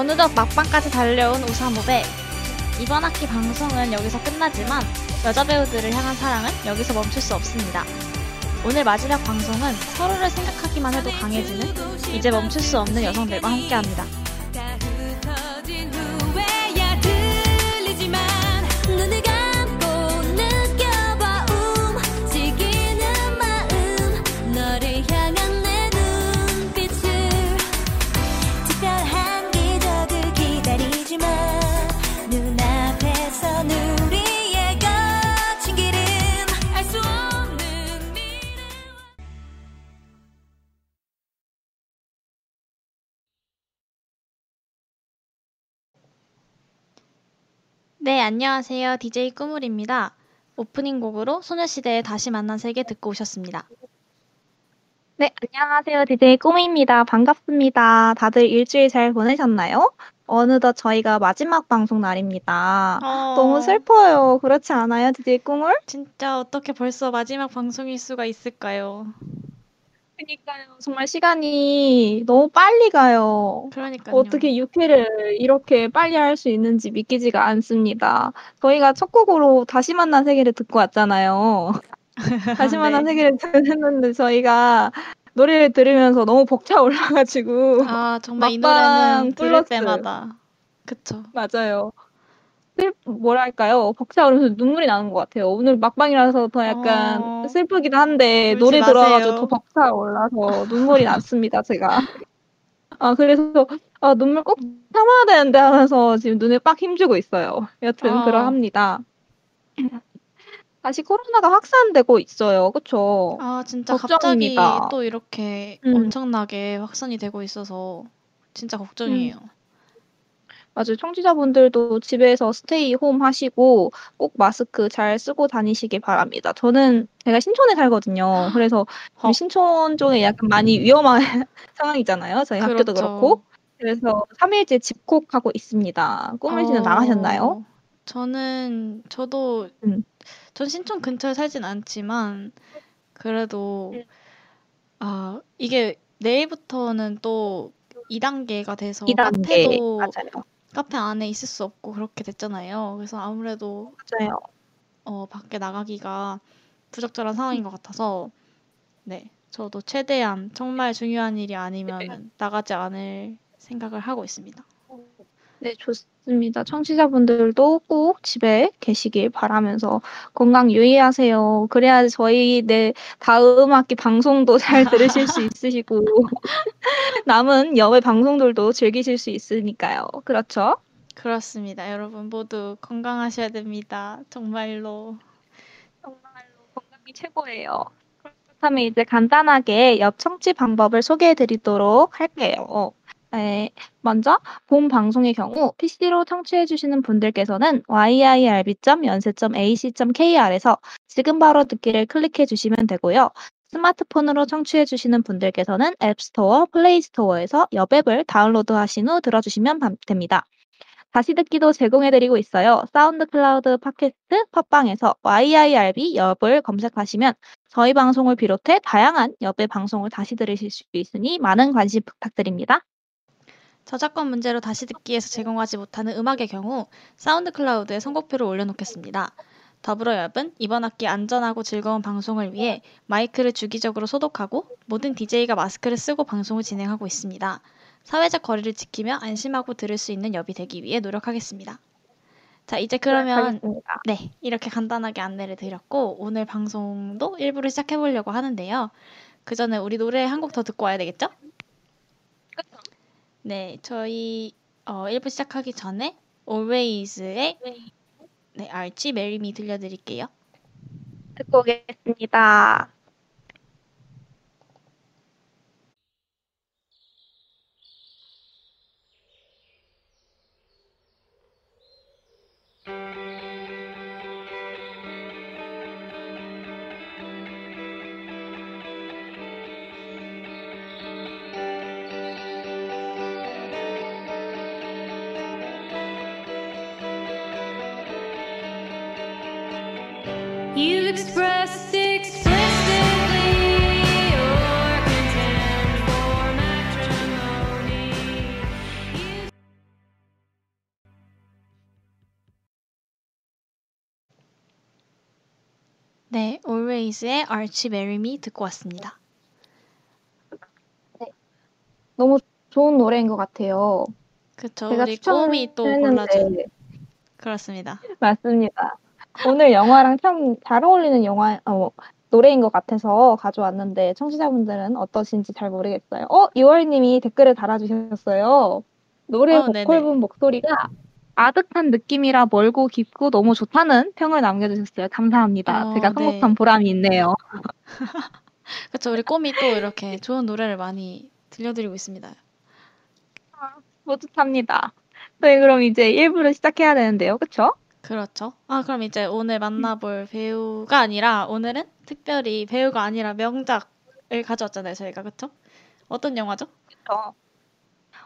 어느덧 막방까지 달려온 우사모배. 이번 학기 방송은 여기서 끝나지만 여자 배우들을 향한 사랑은 여기서 멈출 수 없습니다. 오늘 마지막 방송은 서로를 생각하기만 해도 강해지는 이제 멈출 수 없는 여성들과 함께합니다. 다 네, 안녕하세요. DJ 꾸물입니다. 오프닝 곡으로 소녀시대의 다시 만난 세계 듣고 오셨습니다. 네, 안녕하세요. DJ 꾸미입니다. 반갑습니다. 다들 일주일 잘 보내셨나요? 어느덧 저희가 마지막 방송 날입니다. 어, 너무 슬퍼요. 그렇지 않아요, DJ 꾸물? 진짜 어떻게 벌써 마지막 방송일 수가 있을까요? 그러니까요. 정말 시간이 너무 빨리 가요. 그러니까요. 어떻게 6회를 이렇게 빨리 할 수 있는지 믿기지가 않습니다. 저희가 첫 곡으로 다시 만난 세계를 듣고 왔잖아요. 다시 만난 네. 세계를 듣는데 저희가 노래를 들으면서 너무 벅차 올라가지고 아, 정말 이 노래는 들을. 때마다 그쵸. 맞아요. 슬, 뭐랄까요? 벅차오르면서 눈물이 나는 것 같아요. 오늘 막방이라서 더 약간 어. 슬프기도 한데, 노래 들어가지고. 더 벅차올라서 눈물이 났습니다, 제가. 아, 그래서, 아, 눈물 꼭 참아야 되는데 하면서 지금 눈에 빡 힘주고 있어요. 여튼, 아. 그러합니다. 다시 코로나가 확산되고 있어요. 그쵸? 아, 진짜 갑자기 걱정입니다. 또 이렇게 음. 엄청나게 확산이 되고 있어서 진짜 걱정이에요. 맞아요. 청취자분들도 집에서 스테이 홈 하시고 꼭 마스크 잘 쓰고 다니시길 바랍니다. 저는 제가 신촌에 살거든요. 그래서 어. 신촌 쪽에 약간 많이 위험한 상황이잖아요. 저희 학교도 그렇죠. 그렇고. 그래서 3일째 집콕하고 있습니다. 꾸물 씨는 어, 나가셨나요? 저는 저도 음. 전 신촌 근처에 살진 않지만 그래도 음. 아 이게 내일부터는 또 2단계가 돼서 2단계. 카페도 맞아요. 카페 안에 있을 수 없고 그렇게 됐잖아요. 그래서 아무래도 맞아요. 어, 밖에 나가기가 부적절한 상황인 것 같아서 네 저도 최대한 정말 중요한 일이 아니면 나가지 않을 생각을 하고 있습니다. 네, 좋습니다. 청취자분들도 꼭 집에 계시길 바라면서 건강 유의하세요. 그래야 저희 내 다음 학기 방송도 잘 들으실 수 있으시고 남은 여외 방송들도 즐기실 수 있으니까요. 그렇죠? 그렇습니다. 여러분 모두 건강하셔야 됩니다. 정말로. 정말로 건강이 최고예요. 그렇다면 이제 간단하게 옆 청취 방법을 소개해 드리도록 할게요. 네, 먼저 본 방송의 경우 PC로 청취해 주시는 분들께서는 yirb.연세.ac.kr에서 지금 바로 듣기를 클릭해 주시면 되고요. 스마트폰으로 청취해 주시는 분들께서는 앱스토어, 플레이스토어에서 여앱을 다운로드 하신 후 들어주시면 밤- 됩니다. 다시 듣기도 제공해드리고 있어요. SoundCloud 팟캐스트 팟빵에서 YIRB 엽을 검색하시면 저희 방송을 비롯해 다양한 엽의 방송을 다시 들으실 수 있으니 많은 관심 부탁드립니다. 저작권 문제로 다시 듣기에서 제공하지 못하는 음악의 경우 SoundCloud에 선곡표를 올려놓겠습니다. 더불어 엽은 이번 학기 안전하고 즐거운 방송을 위해 마이크를 주기적으로 소독하고 모든 DJ가 마스크를 쓰고 방송을 진행하고 있습니다. 사회적 거리를 지키며 안심하고 들을 수 있는 엽이 되기 위해 노력하겠습니다. 자, 이제 그러면 하겠습니다. 네, 이렇게 간단하게 안내를 드렸고 오늘 방송도 일부를 시작해 보려고 하는데요. 그 전에 우리 노래 한 곡 더 듣고 와야 되겠죠? 네, 저희 어, 1부 시작하기 전에 Alvvays의 네, Archie, Marry Me 들려드릴게요. 듣고 오겠습니다. You've expressed explicitly your contempt for matrimony. You- 네, Always의 Archie Marry Me 듣고 왔습니다. 너무 좋은 노래인 것 같아요. 그쵸, 제가 우리 추천을 꼬미 또 했는데, 골라준. 그렇습니다. 맞습니다. 오늘 영화랑 참 잘 어울리는 영화 어, 노래인 것 같아서 가져왔는데 청취자분들은 어떠신지 잘 모르겠어요. 어, 유월님이 댓글을 달아주셨어요. 노래 어, 네네. 보컬 분 목소리가 아득한 느낌이라 멀고 깊고 너무 좋다는 평을 남겨주셨어요. 감사합니다. 어, 제가 네. 선곡한 보람이 있네요. 그쵸, 우리 꼬미 또 이렇게 좋은 노래를 많이 들려드리고 있습니다. 뿌듯합니다. 저희 그럼 이제 1부를 시작해야 되는데요. 그쵸? 그렇죠. 아, 그럼 이제 오늘 만나볼 배우가 아니라 오늘은 특별히 배우가 아니라 명작을 가져왔잖아요, 저희가. 그쵸? 어떤 영화죠? 그쵸.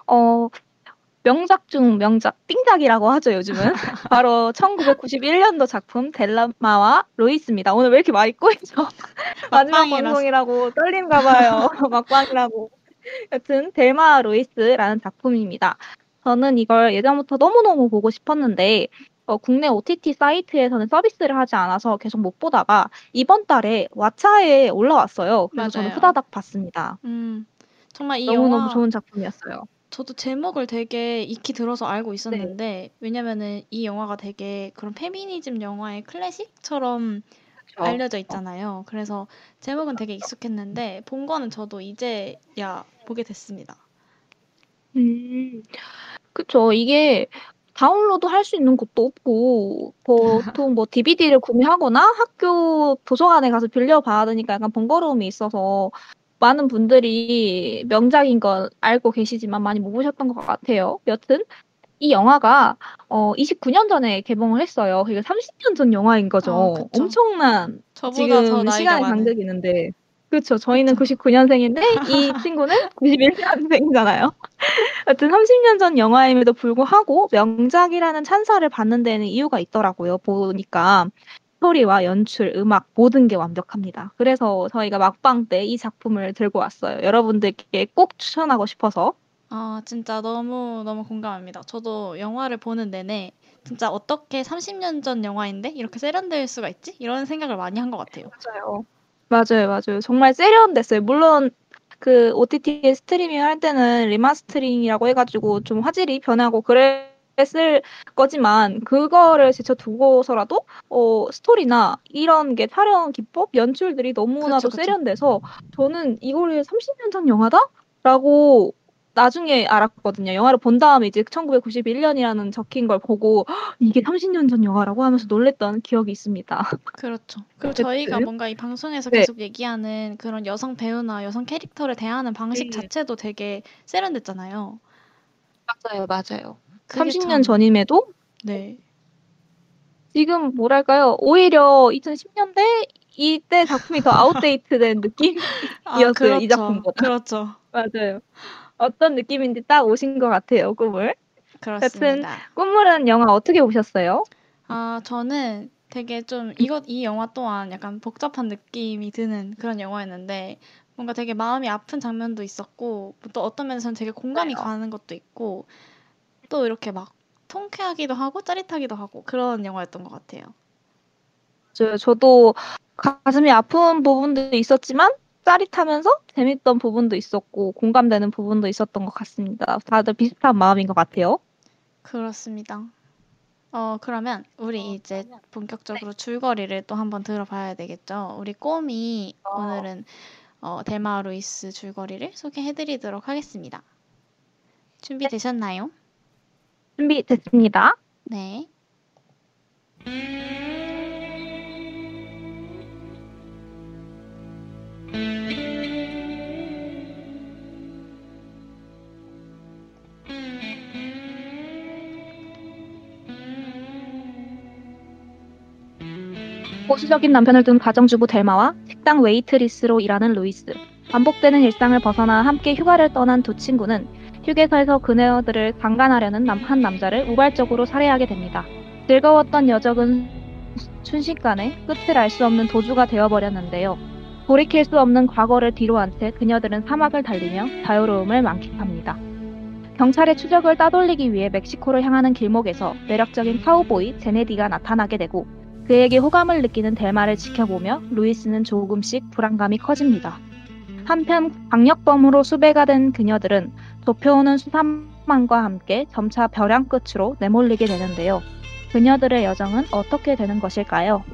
어, 명작 중 명작, 띵작이라고 하죠, 요즘은. 바로 1991년도 작품 델라마와 로이스입니다. 오늘 왜 이렇게 많이 꼬이죠? 마지막. 방송이라고 떨린가 봐요. 막방이라고. 여튼 델마 로이스라는 작품입니다. 저는 이걸 예전부터 너무너무 보고 싶었는데 어, 국내 OTT 사이트에서는 서비스를 하지 않아서 계속 못 보다가 이번 달에 왓챠에 올라왔어요. 그래서 저는 맞아요. 후다닥 봤습니다. 음, 정말 이 너무너무 영화 좋은 작품이었어요. 저도 제목을 되게 익히 들어서 알고 네. 있었는데 왜냐면은 이 영화가 되게 그런 페미니즘 영화의 클래식처럼 그쵸? 알려져 있잖아요. 그래서 제목은 되게 익숙했는데 본 거는 저도 이제야 보게 됐습니다. 음, 그쵸. 이게 다운로드 할 수 있는 곳도 없고, 보통 뭐 DVD를 구매하거나 학교 도서관에 가서 빌려 봐야 되니까 약간 번거로움이 있어서 많은 분들이 명작인 건 알고 계시지만 많이 못 보셨던 것 같아요. 여튼, 이 영화가 어, 29년 전에 개봉을 했어요. 그게 30년 전 영화인 거죠. 어. 엄청난 지금 시간의. 간격이 있는데. 그렇죠. 저희는 99년생인데 이 친구는 91년생이잖아요. 하여튼 30년 전 영화임에도 불구하고 명작이라는 찬사를 받는 데는 이유가 있더라고요. 보니까 스토리와 연출, 음악 모든 게 완벽합니다. 그래서 저희가 막방 때 이 작품을 들고 왔어요. 여러분들께 꼭 추천하고 싶어서. 아, 진짜 너무 너무 공감합니다. 저도 영화를 보는 내내 진짜 어떻게 30년 전 영화인데 이렇게 세련될 수가 있지? 이런 생각을 많이 한 것 같아요. 맞아요. 맞아요, 맞아요. 정말 세련됐어요. 물론 그 OTT streaming 할 때는 remastering이라고 해가지고 좀 화질이 변하고 그랬을 거지만 그거를 제쳐두고서라도 어, 스토리나 이런 게 촬영 기법, 연출들이 너무나도 그쵸, 그쵸. 세련돼서 저는 이거를 30년 전 영화다? 라고 나중에 알았거든요. 영화를 본 다음에 이제 1991년이라는 적힌 걸 보고 "헉, 이게 30년 전 영화라고 하면서 놀랬던 기억이 있습니다. 그렇죠. 그리고 어쨌든. 저희가 뭔가 이 방송에서 네. 계속 얘기하는 그런 여성 배우나 여성 캐릭터를 대하는 방식 음. 자체도 되게 세련됐잖아요. 맞아요, 맞아요. 그게 30년 참- 전임에도 네. 지금 뭐랄까요? 오히려 2010년대 이때 작품이 더 아웃데이트된 느낌? 아, 이었어요, 이 그렇죠. 작품보다. 그렇죠. 맞아요. 어떤 느낌인지 딱 오신 것 같아요, 꿈을. 그렇습니다. 꿈물은 영화 어떻게 보셨어요? 아, 저는 되게 좀 이것 이 영화 또한 약간 복잡한 느낌이 드는 그런 영화였는데 뭔가 되게 마음이 아픈 장면도 있었고 또 어떤 면에서는 되게 공감이. 가는 것도 있고 또 이렇게 막 통쾌하기도 하고 짜릿하기도 하고 그런 영화였던 것 같아요. 저, 저도 가슴이 아픈 부분도 있었지만 짜릿하면서 재밌던 부분도 있었고 공감되는 부분도 있었던 것 같습니다. 다들 비슷한 마음인 것 같아요. 그렇습니다. 어, 그러면 우리 이제 본격적으로 줄거리를 또 한번 들어봐야 되겠죠. 우리 꼬미 어. 오늘은 어, 델마 루이스 줄거리를 소개해드리도록 하겠습니다. 준비되셨나요? 준비됐습니다. 네. 보수적인 남편을 둔 가정주부 델마와 식당 웨이트리스로 일하는 루이스. 반복되는 일상을 벗어나 함께 휴가를 떠난 두 친구는 휴게소에서 그녀들을 강간하려는 남- 한 남자를 우발적으로 살해하게 됩니다. 즐거웠던 여정은 순식간에 끝을 알 수 없는 도주가 되어버렸는데요. 돌이킬 수 없는 과거를 뒤로 한 채 그녀들은 사막을 달리며 자유로움을 만끽합니다. 경찰의 추적을 따돌리기 위해 멕시코를 향하는 길목에서 매력적인 카우보이 제이디가 나타나게 되고 그에게 호감을 느끼는 델마를 지켜보며 루이스는 조금씩 불안감이 커집니다. 한편 강력범으로 수배가 된 그녀들은 좁혀오는 수산망과 함께 점차 벼랑 끝으로 내몰리게 되는데요. 그녀들의 여정은 어떻게 되는 것일까요?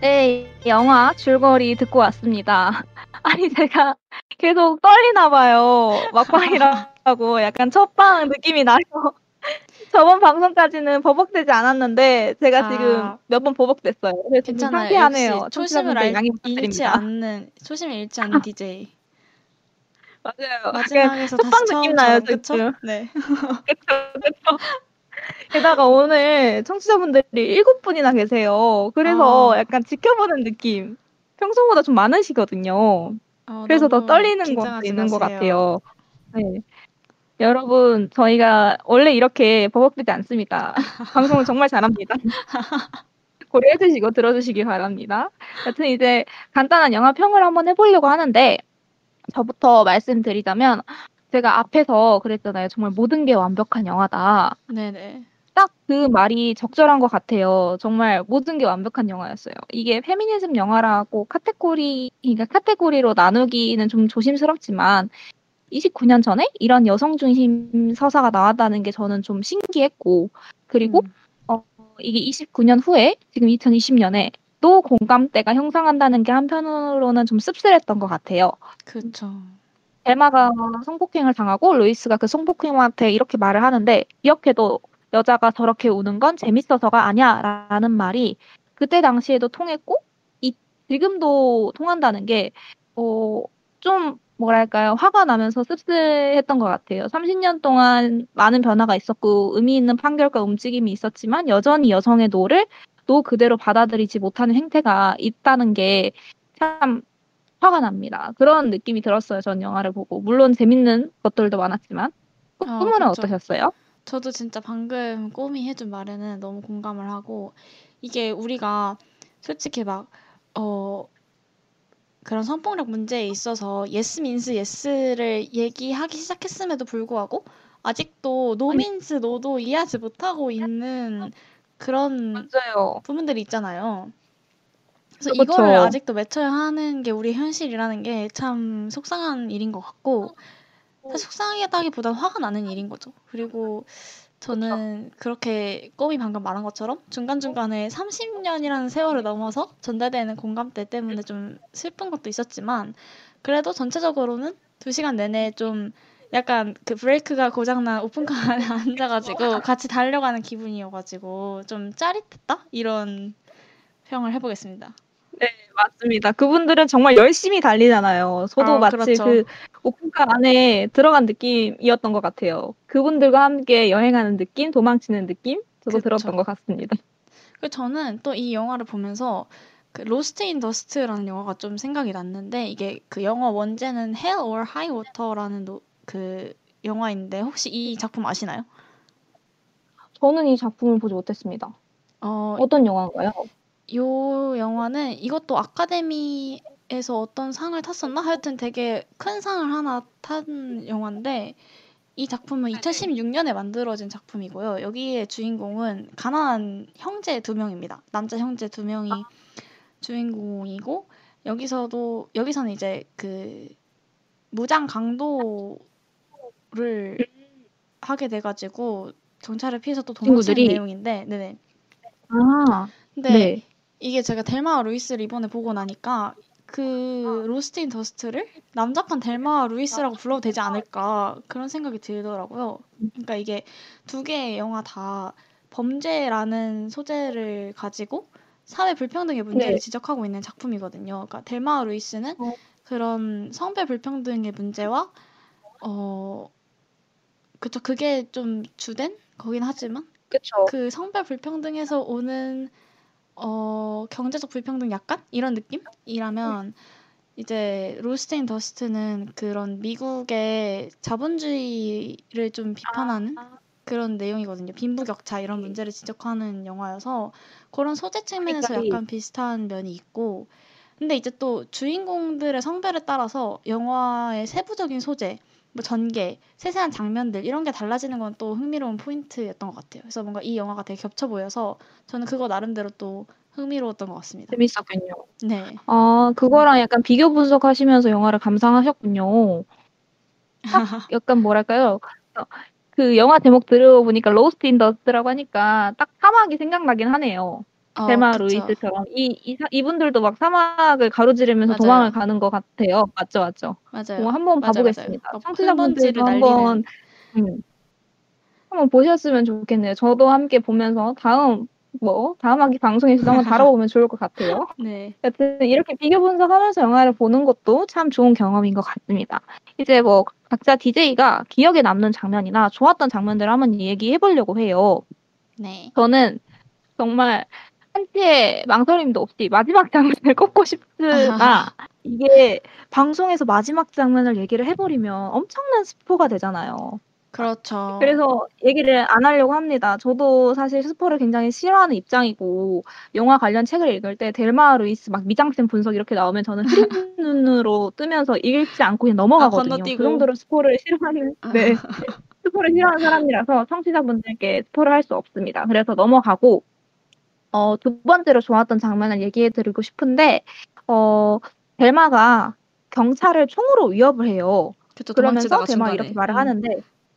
네, 영화 줄거리 듣고 왔습니다. 아니, 제가 계속 떨리나 봐요. 막방이라고 약간 첫방 느낌이 나서 저번 방송까지는 버벅대지 않았는데 제가 아. 지금 몇 번 버벅댔어요. 괜찮아요. 상쾌하네요. 초심을 알, 잃지. 않는 초심을 잃지 않는 DJ. 맞아요. 마지막에서 다시 느낌 나요? 지금. 네. 그쵸, 그쵸. 게다가 오늘 청취자분들이 일곱 분이나 계세요. 그래서 아. 약간 지켜보는 느낌. 평소보다 좀 많으시거든요. 어, 그래서 더 떨리는 것도 긴장하지 있는 것. 같아요. 네. 여러분, 저희가 원래 이렇게 버벅대지 않습니다. 방송을 정말 잘합니다. 고려해 주시고 들어주시기 바랍니다. 여튼 이제 간단한 영화 평을 한번 해보려고 하는데, 저부터 말씀드리자면, 제가 앞에서 그랬잖아요. 정말 모든 게 완벽한 영화다. 네네. 딱 그 말이 적절한 것 같아요. 정말 모든 게 완벽한 영화였어요. 이게 페미니즘 영화라고 카테고리, 그러니까 카테고리로 나누기는 좀 조심스럽지만 29년 전에 이런 여성 중심 서사가 나왔다는 게 저는 좀 신기했고 그리고 음, 어, 이게 29년 후에 지금 2020년에 또 공감대가 형성한다는 게 한편으로는 좀 씁쓸했던 것 같아요. 그쵸. 델마가 성폭행을 당하고 루이스가 그 성폭행한테 이렇게 말을 하는데 기억해도 여자가 저렇게 우는 건 재밌어서가 아니야 라는 말이 그때 당시에도 통했고 이, 지금도 통한다는 게 어, 좀 뭐랄까요 화가 나면서 씁쓸했던 것 같아요. 30년 동안 많은 변화가 있었고 의미 있는 판결과 움직임이 있었지만 여전히 여성의 no를 no 그대로 받아들이지 못하는 행태가 있다는 게 참 화가 납니다. 그런 느낌이 들었어요. 전 영화를 보고. 물론 재밌는 것들도 많았지만. 어, 꾸꾸는 그쵸. 어떠셨어요? 저도 진짜 방금 꼬미 해준 말에는 너무 공감을 하고 이게 우리가 솔직히 막 어 그런 성폭력 문제에 있어서 yes means yes를 얘기하기 시작했음에도 불구하고 아직도 no means no도 이해하지 못하고 있는 그런 맞아요. 부분들이 있잖아요. 그래서 그쵸. 이거를 아직도 외쳐야 하는 게 우리 현실이라는 게 참 속상한 일인 것 같고 사실 속상하다기보단 화가 나는 일인 거죠. 그리고 저는 그렇게 껌이 방금 말한 것처럼 중간중간에 30년이라는 세월을 넘어서 전달되는 공감대 때문에 좀 슬픈 것도 있었지만 그래도 전체적으로는 두 시간 내내 좀 약간 그 브레이크가 고장난 오픈카 안에 앉아가지고 같이 달려가는 기분이어가지고 좀 짜릿했다? 이런 평을 해보겠습니다. 네, 맞습니다. 그분들은 정말 열심히 달리잖아요. 저도 아, 마치 그렇죠. 그 오픈카 안에 들어간 느낌이었던 것 같아요. 그분들과 함께 여행하는 느낌, 도망치는 느낌? 저도 그쵸. 들었던 것 같습니다. 그 저는 또 이 영화를 보면서 그 로스트 인 더스트라는 영화가 좀 생각이 났는데 이게 그 영어 원제는 Hell or High Water라는 노, 그 영화인데 혹시 이 작품 아시나요? 저는 이 작품을 보지 못했습니다. 어, 어떤 영화인가요? 요 영화는 이것도 아카데미에서 어떤 상을 탔었나? 하여튼 되게 큰 상을 하나 탄 영화인데 이 작품은 2016년에 만들어진 작품이고요. 여기의 주인공은 가난한 형제 두 명입니다. 남자 형제 두 명이 주인공이고 여기서도 여기서는 이제 그 무장 강도를 하게 돼가지고 경찰을 피해서 또 도망치는 친구들이? 내용인데, 네네. 아, 근데 네. 이게 제가 델마와 루이스를 이번에 보고 나니까 그 로스트 인 더스트를 남자판 델마와 루이스라고 불러도 되지 않을까 그런 생각이 들더라고요. 그러니까 이게 두 개의 영화 다 범죄라는 소재를 가지고 사회 불평등의 문제를 네. 지적하고 있는 작품이거든요. 그러니까 델마와 루이스는 어. 그런 성별 불평등의 문제와 어 그쵸 그게 좀 주된 거긴 하지만 그쵸. 그 성별 불평등에서 오는 어 경제적 불평등 약간 이런 느낌이라면 이제 로스테인 더스트는 그런 미국의 자본주의를 좀 비판하는 그런 내용이거든요. 빈부격차 이런 문제를 지적하는 영화여서 그런 소재 측면에서 색깔이. 약간 비슷한 면이 있고 근데 이제 또 주인공들의 성별에 따라서 영화의 세부적인 소재, 뭐 전개, 세세한 장면들 이런 게 달라지는 건 또 흥미로운 포인트였던 것 같아요. 그래서 뭔가 이 영화가 되게 겹쳐 보여서 저는 그거 나름대로 또 흥미로웠던 것 같습니다. 재밌었군요. 네. 아, 그거랑 약간 비교 분석하시면서 영화를 감상하셨군요. 딱 약간 뭐랄까요? 어, 그 영화 제목 들어보니까 로스트 인 더스트라고 하니까 딱 사막이 생각나긴 하네요. 어, 델마 그쵸. 루이스처럼 이, 이 사- 이분들도 막 사막을 가로지르면서 맞아요. 도망을 가는 것 같아요. 맞죠, 맞죠. 맞아요. 어, 한번 봐보겠습니다. 청취자분들도 한번 음, 한번 보셨으면 좋겠네요. 저도 함께 보면서 다음 뭐 다음 학기 방송에서 한번 다뤄보면 좋을 것 같아요. 네. 여튼 이렇게 비교 분석하면서 영화를 보는 것도 참 좋은 경험인 것 같습니다. 이제 뭐 각자 DJ가 기억에 남는 장면이나 좋았던 장면들을 한번 얘기해 보려고 해요. 네. 저는 정말 한치의 망설임도 없이 마지막 장면을 꼽고 싶으나 이게 방송에서 마지막 장면을 얘기를 해버리면 엄청난 스포가 되잖아요. 그렇죠. 그래서 얘기를 안 하려고 합니다. 저도 사실 스포를 굉장히 싫어하는 입장이고 영화 관련 책을 읽을 때 델마 루이스 막 미장센 분석 이렇게 나오면 저는 흐린 눈으로 뜨면서 읽지 않고 그냥 넘어가거든요. 아. 그 정도로 스포를 싫어하는 네. 스포를 싫어하는 사람이라서 청취자분들께 스포를 할 수 없습니다. 그래서 넘어가고 어, 두 번째로 좋았던 장면을 얘기해 드리고 싶은데 어, 델마가 경찰을 총으로 위협을 해요. 그쵸, 그러면서 델마가 중간에. 이렇게 말을 음. 하는데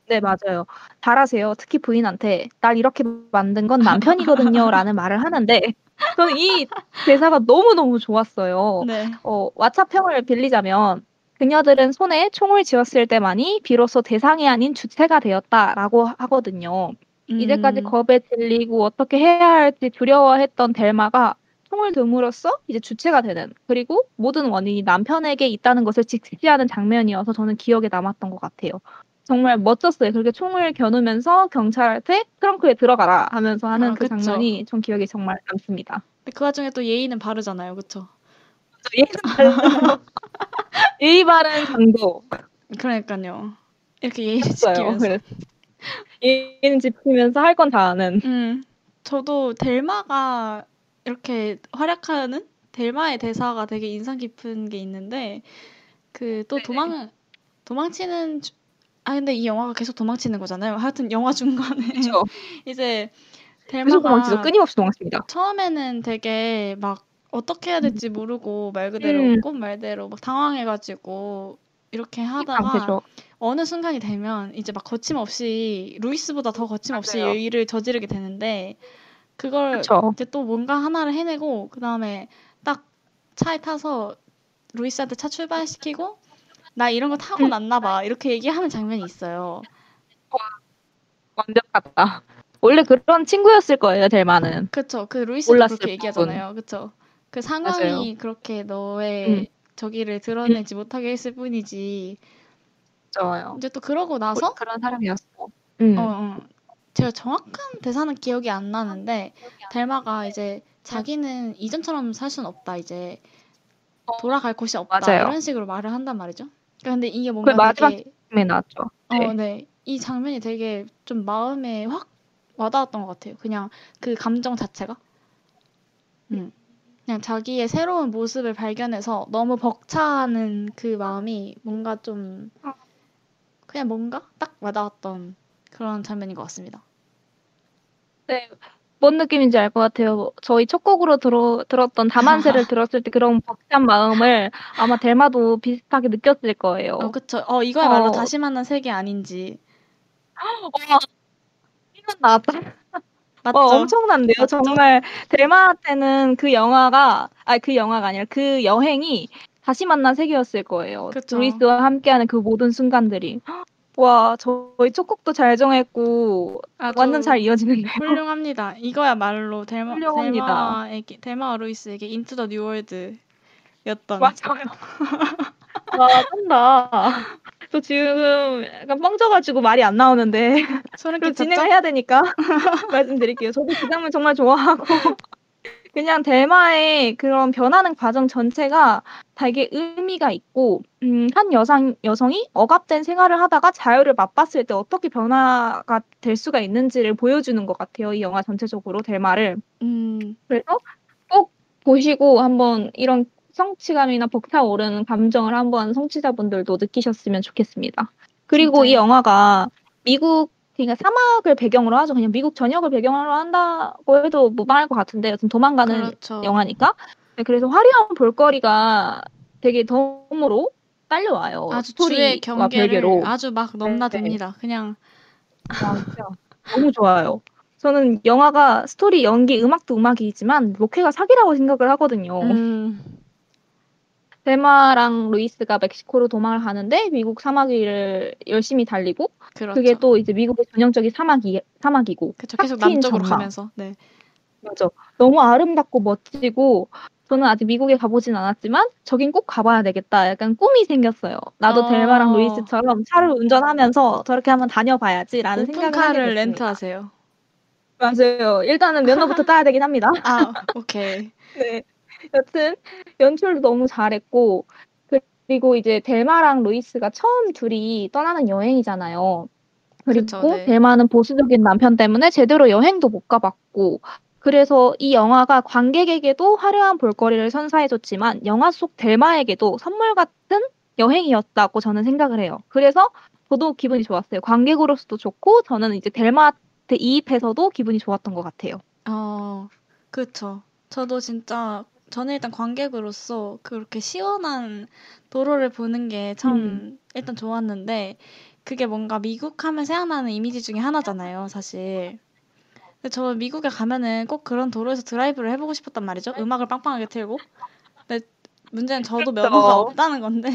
네 맞아요. 잘하세요. 특히 부인한테 날 이렇게 만든 건 남편이거든요 라는 말을 하는데 저는 이 대사가 너무너무 좋았어요. 네. 어, 왓챠평을 빌리자면 그녀들은 손에 총을 쥐었을 때만이 비로소 대상이 아닌 주체가 되었다라고 하거든요. 이제까지 음, 겁에 질리고 어떻게 해야 할지 두려워했던 델마가 총을 듦으로써 이제 주체가 되는 그리고 모든 원인이 남편에게 있다는 것을 직시하는 장면이어서 저는 기억에 남았던 것 같아요. 정말 멋졌어요. 그렇게 총을 겨누면서 경찰한테 트렁크에 들어가라 하면서 하는 아, 그 그쵸. 장면이 전 기억에 정말 남습니다. 근데 그 와중에 또 예의는 바르잖아요. 그쵸? 예의 바른- 예의 바른 강도 그러니까요. 이렇게 예의를. 지키면서. 의는 지키면서 할 건다 하는. 음, 저도 델마가 이렇게 활약하는 델마의 대사가 되게 인상 깊은 게 있는데 그 또 도망 도망치는 주- 아 근데 이 영화가 계속 도망치는 거잖아요. 하여튼 영화 중간에 그렇죠. 이제 계속 도망치죠. 델마가 끊임없이 도망칩니다. 처음에는 되게 막 어떻게 해야 될지 모르고 말 그대로 음. 꽃 말대로 막 당황해가지고 이렇게 하다가. 어느 순간이 되면 이제 막 거침없이 루이스보다 더 거침없이 맞아요. 일을 저지르게 되는데 그걸 그렇죠. 이제 또 뭔가 하나를 해내고 그 다음에 딱 차에 타서 루이스한테 차 출발시키고 나 이런 거 타고 음. 났나 봐 이렇게 얘기하는 장면이 있어요. 완벽하다. 원래 그런 친구였을 거예요, 델마는. 그쵸. 그 몰랐을 그렇게 뿐. 얘기하잖아요. 그쵸. 그 상황이 그렇게 너의 음. 저기를 드러내지 못하게 했을 뿐이지. 좋아요. 이제 또 그러고 나서 그런 사람이었어. 음. 어, 어. 제가 정확한 대사는 기억이 안 나는데 델마가 이제 자기는 이전처럼 살 수는 없다 이제 돌아갈 곳이 없다 맞아요. 이런 식으로 말을 한단 말이죠. 그러니까 근데 이게 그 뭔가 마지막 되게 에 나왔죠. 어, 네. 네. 이 장면이 되게 좀 마음에 확 와닿았던 것 같아요. 그냥 그 감정 자체가. 음. 그냥 자기의 새로운 모습을 발견해서 너무 벅차는 그 마음이 뭔가 좀 그냥 뭔가 딱 와닿았던 그런 장면인 것 같습니다. 네. 뭔 느낌인지 알 것 같아요. 저희 첫 곡으로 들어, 들었던 다만세를 들었을 때 그런 벅찬 마음을 아마 델마도 비슷하게 느꼈을 거예요. 어, 그쵸. 어, 이거야말로 어. 다시 만난 세계 아닌지. 어, 생각 나왔다. 맞죠? 어, 엄청난데요. 맞죠? 정말 델마한테는 그 영화가 아 그 영화가 아니라 그 여행이 다시 만난 세계였을 거예요. 그쵸. 루이스와 함께하는 그 모든 순간들이. 와, 저희 첫 곡도 잘 정했고 아주 완전 잘 이어지는데요. 훌륭합니다. 이거야말로 델마, 훌륭합니다. 델마에게, 델마와 루이스에게 인투 더 뉴월드였던. 맞아요. 와, 쩐다. 저 지금 약간 뻥져가지고 말이 안 나오는데 소름 그리고 끼쳤죠? 진행을 해야 되니까 말씀드릴게요. 저도 그 장면 정말 좋아하고 그냥 델마의 그런 변하는 과정 전체가 되게 의미가 있고 음, 한 여성 여성이 억압된 생활을 하다가 자유를 맛봤을 때 어떻게 변화가 될 수가 있는지를 보여주는 것 같아요. 이 영화 전체적으로 델마를 음, 그래서 꼭 보시고 한번 이런 성취감이나 벅차오르는 감정을 한번 성취자분들도 느끼셨으면 좋겠습니다. 그리고 이 진짜요. 영화가 미국 그러니까 사막을 배경으로 하죠. 그냥 미국 전역을 배경으로 한다고 해도 무방할 것 같은데 여튼 도망가는 그렇죠. 영화니까. 네, 그래서 화려한 볼거리가 되게 덤으로 딸려와요. 아주 스토리와 경계를 별개로. 아주 막 넘나듭니다. 그냥 아, 너무 좋아요. 저는 영화가 스토리, 연기, 음악도 음악이지만 로케가 사기라고 생각을 하거든요. 음, 델마랑 루이스가 멕시코로 도망을 가는데 미국 사막 위를 열심히 달리고 그렇죠. 그게 또 이제 미국의 전형적인 사막이 사막이고 그쵸, 계속 남쪽으로 전망. 가면서 네. 맞아. 너무 아름답고 멋지고 저는 아직 미국에 가보진 않았지만 저긴 꼭 가봐야 되겠다. 약간 꿈이 생겼어요. 나도 어. 델마랑 루이스처럼 차를 운전하면서 저렇게 한번 다녀봐야지라는 생각을. 렌트하세요. 맞아요. 일단은 면허부터 따야 되긴 합니다. 아, 오케이. 네. 여튼 연출도 너무 잘했고 그리고 이제 델마랑 루이스가 처음 둘이 떠나는 여행이잖아요. 그리고 그쵸, 네. 델마는 보수적인 남편 때문에 제대로 여행도 못 가봤고 그래서 이 영화가 관객에게도 화려한 볼거리를 선사해줬지만 영화 속 델마에게도 선물 같은 여행이었다고 저는 생각을 해요. 그래서 저도 기분이 좋았어요. 관객으로서도 좋고 저는 이제 델마한테 이입해서도 기분이 좋았던 것 같아요. 어, 그쵸. 저도 진짜, 저는 일단 관객으로서 그렇게 시원한 도로를 보는 게참 음. 일단 좋았는데, 그게 뭔가 미국 하면 생각나는 이미지 중에 하나잖아요, 사실. 근데 저 미국에 가면은 꼭 그런 도로에서 드라이브를 해보고 싶었단 말이죠. 음악을 빵빵하게 틀고. 근데 문제는 저도. 면허가 없다는 건데.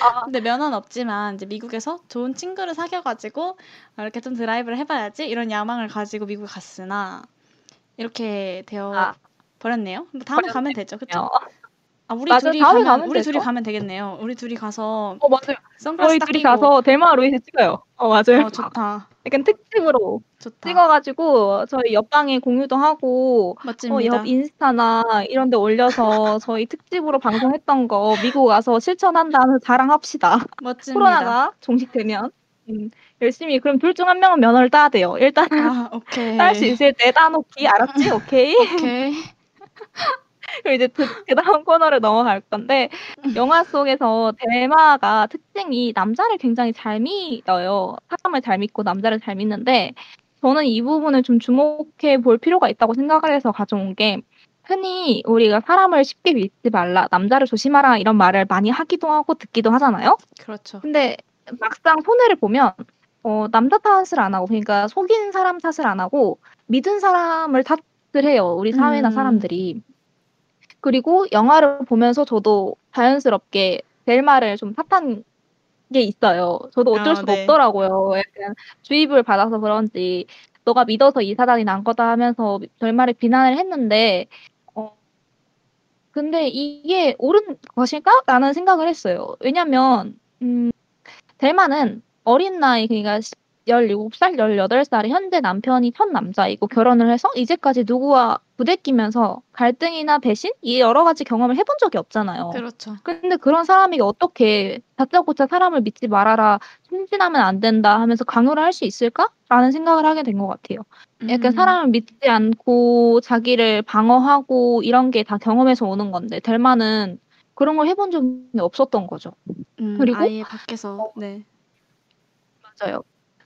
아, 근데 면허는 없지만 이제 미국에서 좋은 친구를 사귀어가지고 이렇게 좀 드라이브를 해봐야지 이런 야망을 가지고 미국에 갔으나 이렇게 되어 아. 버렸네요. 뭐 다음에 가면 되죠, 그쵸? 아 우리 맞아, 둘이 다음에 가면, 가면 우리 되죠. 둘이 가면 되겠네요. 우리 둘이 가서 어 맞아요. 선글라스 딱 둘이 가서 델마 루이스 찍어요. 어 맞아요. 어 좋다, 약간 특집으로 좋다, 찍어가지고 저희 옆방에 공유도 하고 어, 멋집니다. 옆 인스타나 이런 데 올려서 저희 특집으로 방송했던 거 미국 와서 실천한다는 자랑합시다. 멋집니다. 코로나가 종식되면 음, 열심히 그럼 둘 중 한 명은 면허를 따야 돼요. 일단 아 오케이, 딸수 있을 때 따놓기 알았지? 오케이. 오케이. 그럼 이제 그, 그 다음 코너를 넘어갈 건데 영화 속에서 델마가 특징이 남자를 굉장히 잘 믿어요. 사람을 잘 믿고 남자를 잘 믿는데 저는 이 부분을 좀 주목해 볼 필요가 있다고 생각을 해서 가져온 게 흔히 우리가 사람을 쉽게 믿지 말라, 남자를 조심하라 이런 말을 많이 하기도 하고 듣기도 하잖아요. 그렇죠. 근데 막상 손해를 보면 어, 남자 탓을 안 하고 그러니까 속인 사람 탓을 안 하고 믿은 사람을 탓을 해요. 우리 사회나 음. 사람들이. 그리고 영화를 보면서 저도 자연스럽게 델마를 좀 탓한 게 있어요. 저도 어쩔 아, 수가 네. 없더라고요. 약간 주입을 받아서 그런지 너가 믿어서 이 사단이 난 거다 하면서 델마를 비난을 했는데 어 근데 이게 옳은 것일까? 라는 생각을 했어요. 왜냐면 음 델마는 어린 나이 그러니까 17살, 18살에 현재 남편이 첫 남자이고 결혼을 해서 이제까지 누구와 부대끼면서 갈등이나 배신 이 여러 가지 경험을 해본 적이 없잖아요. 그렇죠. 근데 그런 사람이 어떻게 다짜고짜 사람을 믿지 말아라, 순진하면 안 된다 하면서 강요를 할 수 있을까라는 생각을 하게 된 것 같아요. 약간 음, 사람을 믿지 않고 자기를 방어하고 이런 게 다 경험에서 오는 건데 델마는 그런 걸 해본 적이 없었던 거죠. 음, 그리고- 아예 밖에서 네. 맞아요.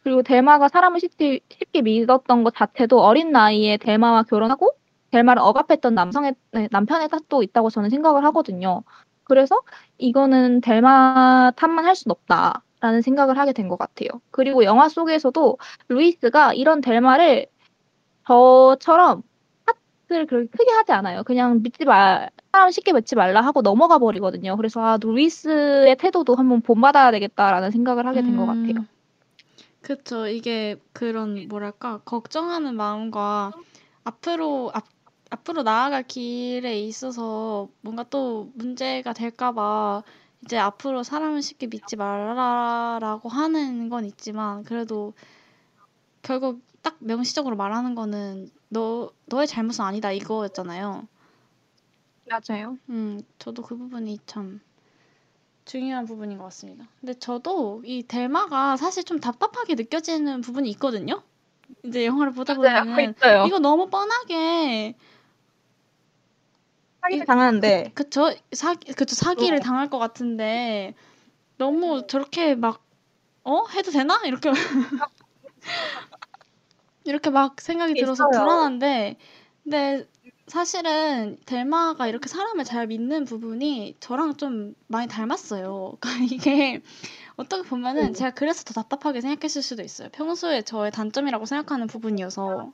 그리고 델마가 사람을 쉽게, 쉽게 믿었던 것 자체도 어린 나이에 델마와 결혼하고 델마를 억압했던 남성의 네, 남편의 탓도 있다고 저는 생각을 하거든요. 그래서 이거는 델마 탓만 할 수는 없다라는 생각을 하게 된 것 같아요. 그리고 영화 속에서도 루이스가 이런 델마를 저처럼 탓을 그렇게 크게 하지 않아요. 그냥 믿지 말, 사람 쉽게 믿지 말라 하고 넘어가 버리거든요. 그래서 아, 루이스의 태도도 한번 본받아야 되겠다라는 생각을 하게 된것 같아요. 음, 그쵸. 이게 그런 뭐랄까 걱정하는 마음과 앞으로 앞 앞으로 나아갈 길에 있어서 뭔가 또 문제가 될까 봐 이제 앞으로 사람을 쉽게 믿지 말라라고 하는 건 있지만 그래도 결국 딱 명시적으로 말하는 거는 너 너의 잘못은 아니다 이거였잖아요. 맞아요. 음, 저도 그 부분이 참 중요한 부분인 것 같습니다. 근데 저도 이 델마가 사실 좀 답답하게 느껴지는 부분이 있거든요. 이제 영화를 보다 있어요. 이거 너무 뻔하게 사기를 당하는데 그쵸 사기 그쵸 사기를 어. 당할 것 같은데 너무 저렇게 막 어 해도 되나 이렇게 이렇게 막 생각이 들어서 있어요. 불안한데 근데 사실은 델마가 이렇게 사람을 잘 믿는 부분이 저랑 좀 많이 닮았어요. 그러니까 이게 어떻게 보면은 음. 제가 그래서 더 답답하게 생각했을 수도 있어요. 평소에 저의 단점이라고 생각하는 부분이어서.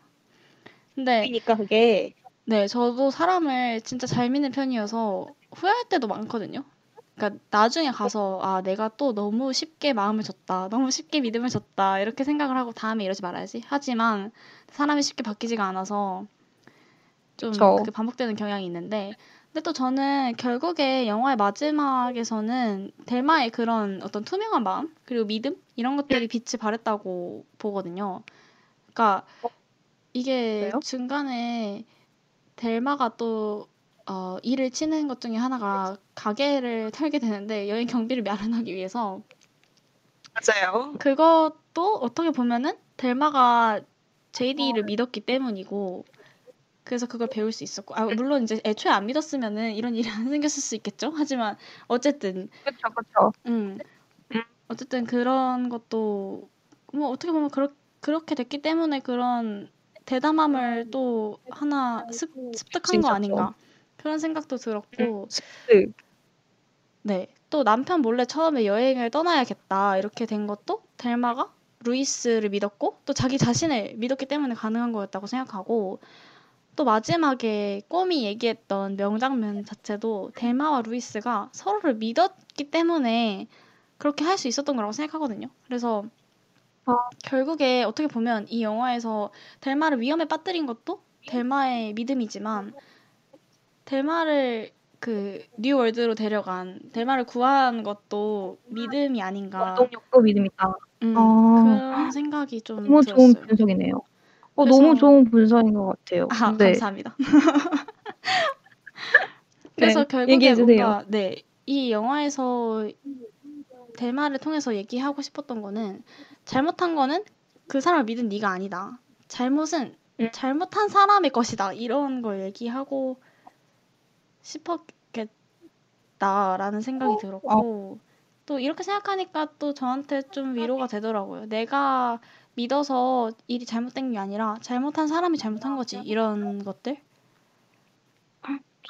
근데 그러니까 그게 네, 저도 사람을 진짜 잘 믿는 편이어서 후회할 때도 많거든요. 그러니까 나중에 가서 아, 내가 또 너무 쉽게 마음을 줬다. 너무 쉽게 믿음을 줬다. 이렇게 생각을 하고 다음에 이러지 말아야지. 하지만 사람이 쉽게 바뀌지가 않아서 좀 그쵸. 그게 반복되는 경향이 있는데 근데 또 저는 결국에 영화의 마지막에서는 델마의 그런 어떤 투명한 마음 그리고 믿음 이런 것들이 빛을 발했다고 보거든요. 그러니까 이게 그래요? 중간에 델마가 또 어, 일을 치는 것 중에 하나가 가게를 털게 되는데 여행 경비를 마련하기 위해서 맞아요. 그것도 어떻게 보면은 델마가 JD를 믿었기 때문이고 그래서 그걸 배울 수 있었고 아 물론 이제 애초에 안 믿었으면은 이런 일이 안 생겼을 수 있겠죠. 하지만 어쨌든 그렇죠, 그렇죠. 음 음. 어쨌든 그런 것도 뭐 어떻게 보면 그렇, 그렇게 됐기 때문에 그런 대담함을 또 하나 습, 습득한 거. 아닌가 그런 생각도 들었고 네. 네. 또 남편 몰래 처음에 여행을 떠나야겠다. 이렇게 된 것도 델마가 루이스를 믿었고 또 자기 자신을 믿었기 때문에 가능한 거였다고 생각하고 또 마지막에 꼬미 얘기했던 명장면 자체도 델마와 루이스가 서로를 믿었기 때문에 그렇게 할 수 있었던 거라고 생각하거든요. 그래서 아. 결국에 어떻게 보면 이 영화에서 델마를 위험에 빠뜨린 것도 델마의 믿음이지만 델마를 그 뉴월드로 데려간 델마를 구한 것도 믿음이 아닌가 원동력도 믿음이다. 음, 아. 그런 생각이 좀 너무 좋은 들었어요. 분석이네요. 어, 그래서- 너무 좋은 분석인 것 같아요. 아, 네. 감사합니다. 그래서 네, 결국에 얘기해 주세요. 뭔가 네, 이 영화에서 델마를 통해서 얘기하고 싶었던 거는 잘못한 거는 그 사람을 믿은 네가 아니다. 잘못은 음. 잘못한 사람의 것이다. 이런 걸 얘기하고 싶었겠다라는 생각이 들었고 또 이렇게 생각하니까 또 저한테 좀 위로가 되더라고요. 내가 믿어서 일이 잘못된 게 아니라 잘못한 사람이 잘못한 거지. 이런 것들.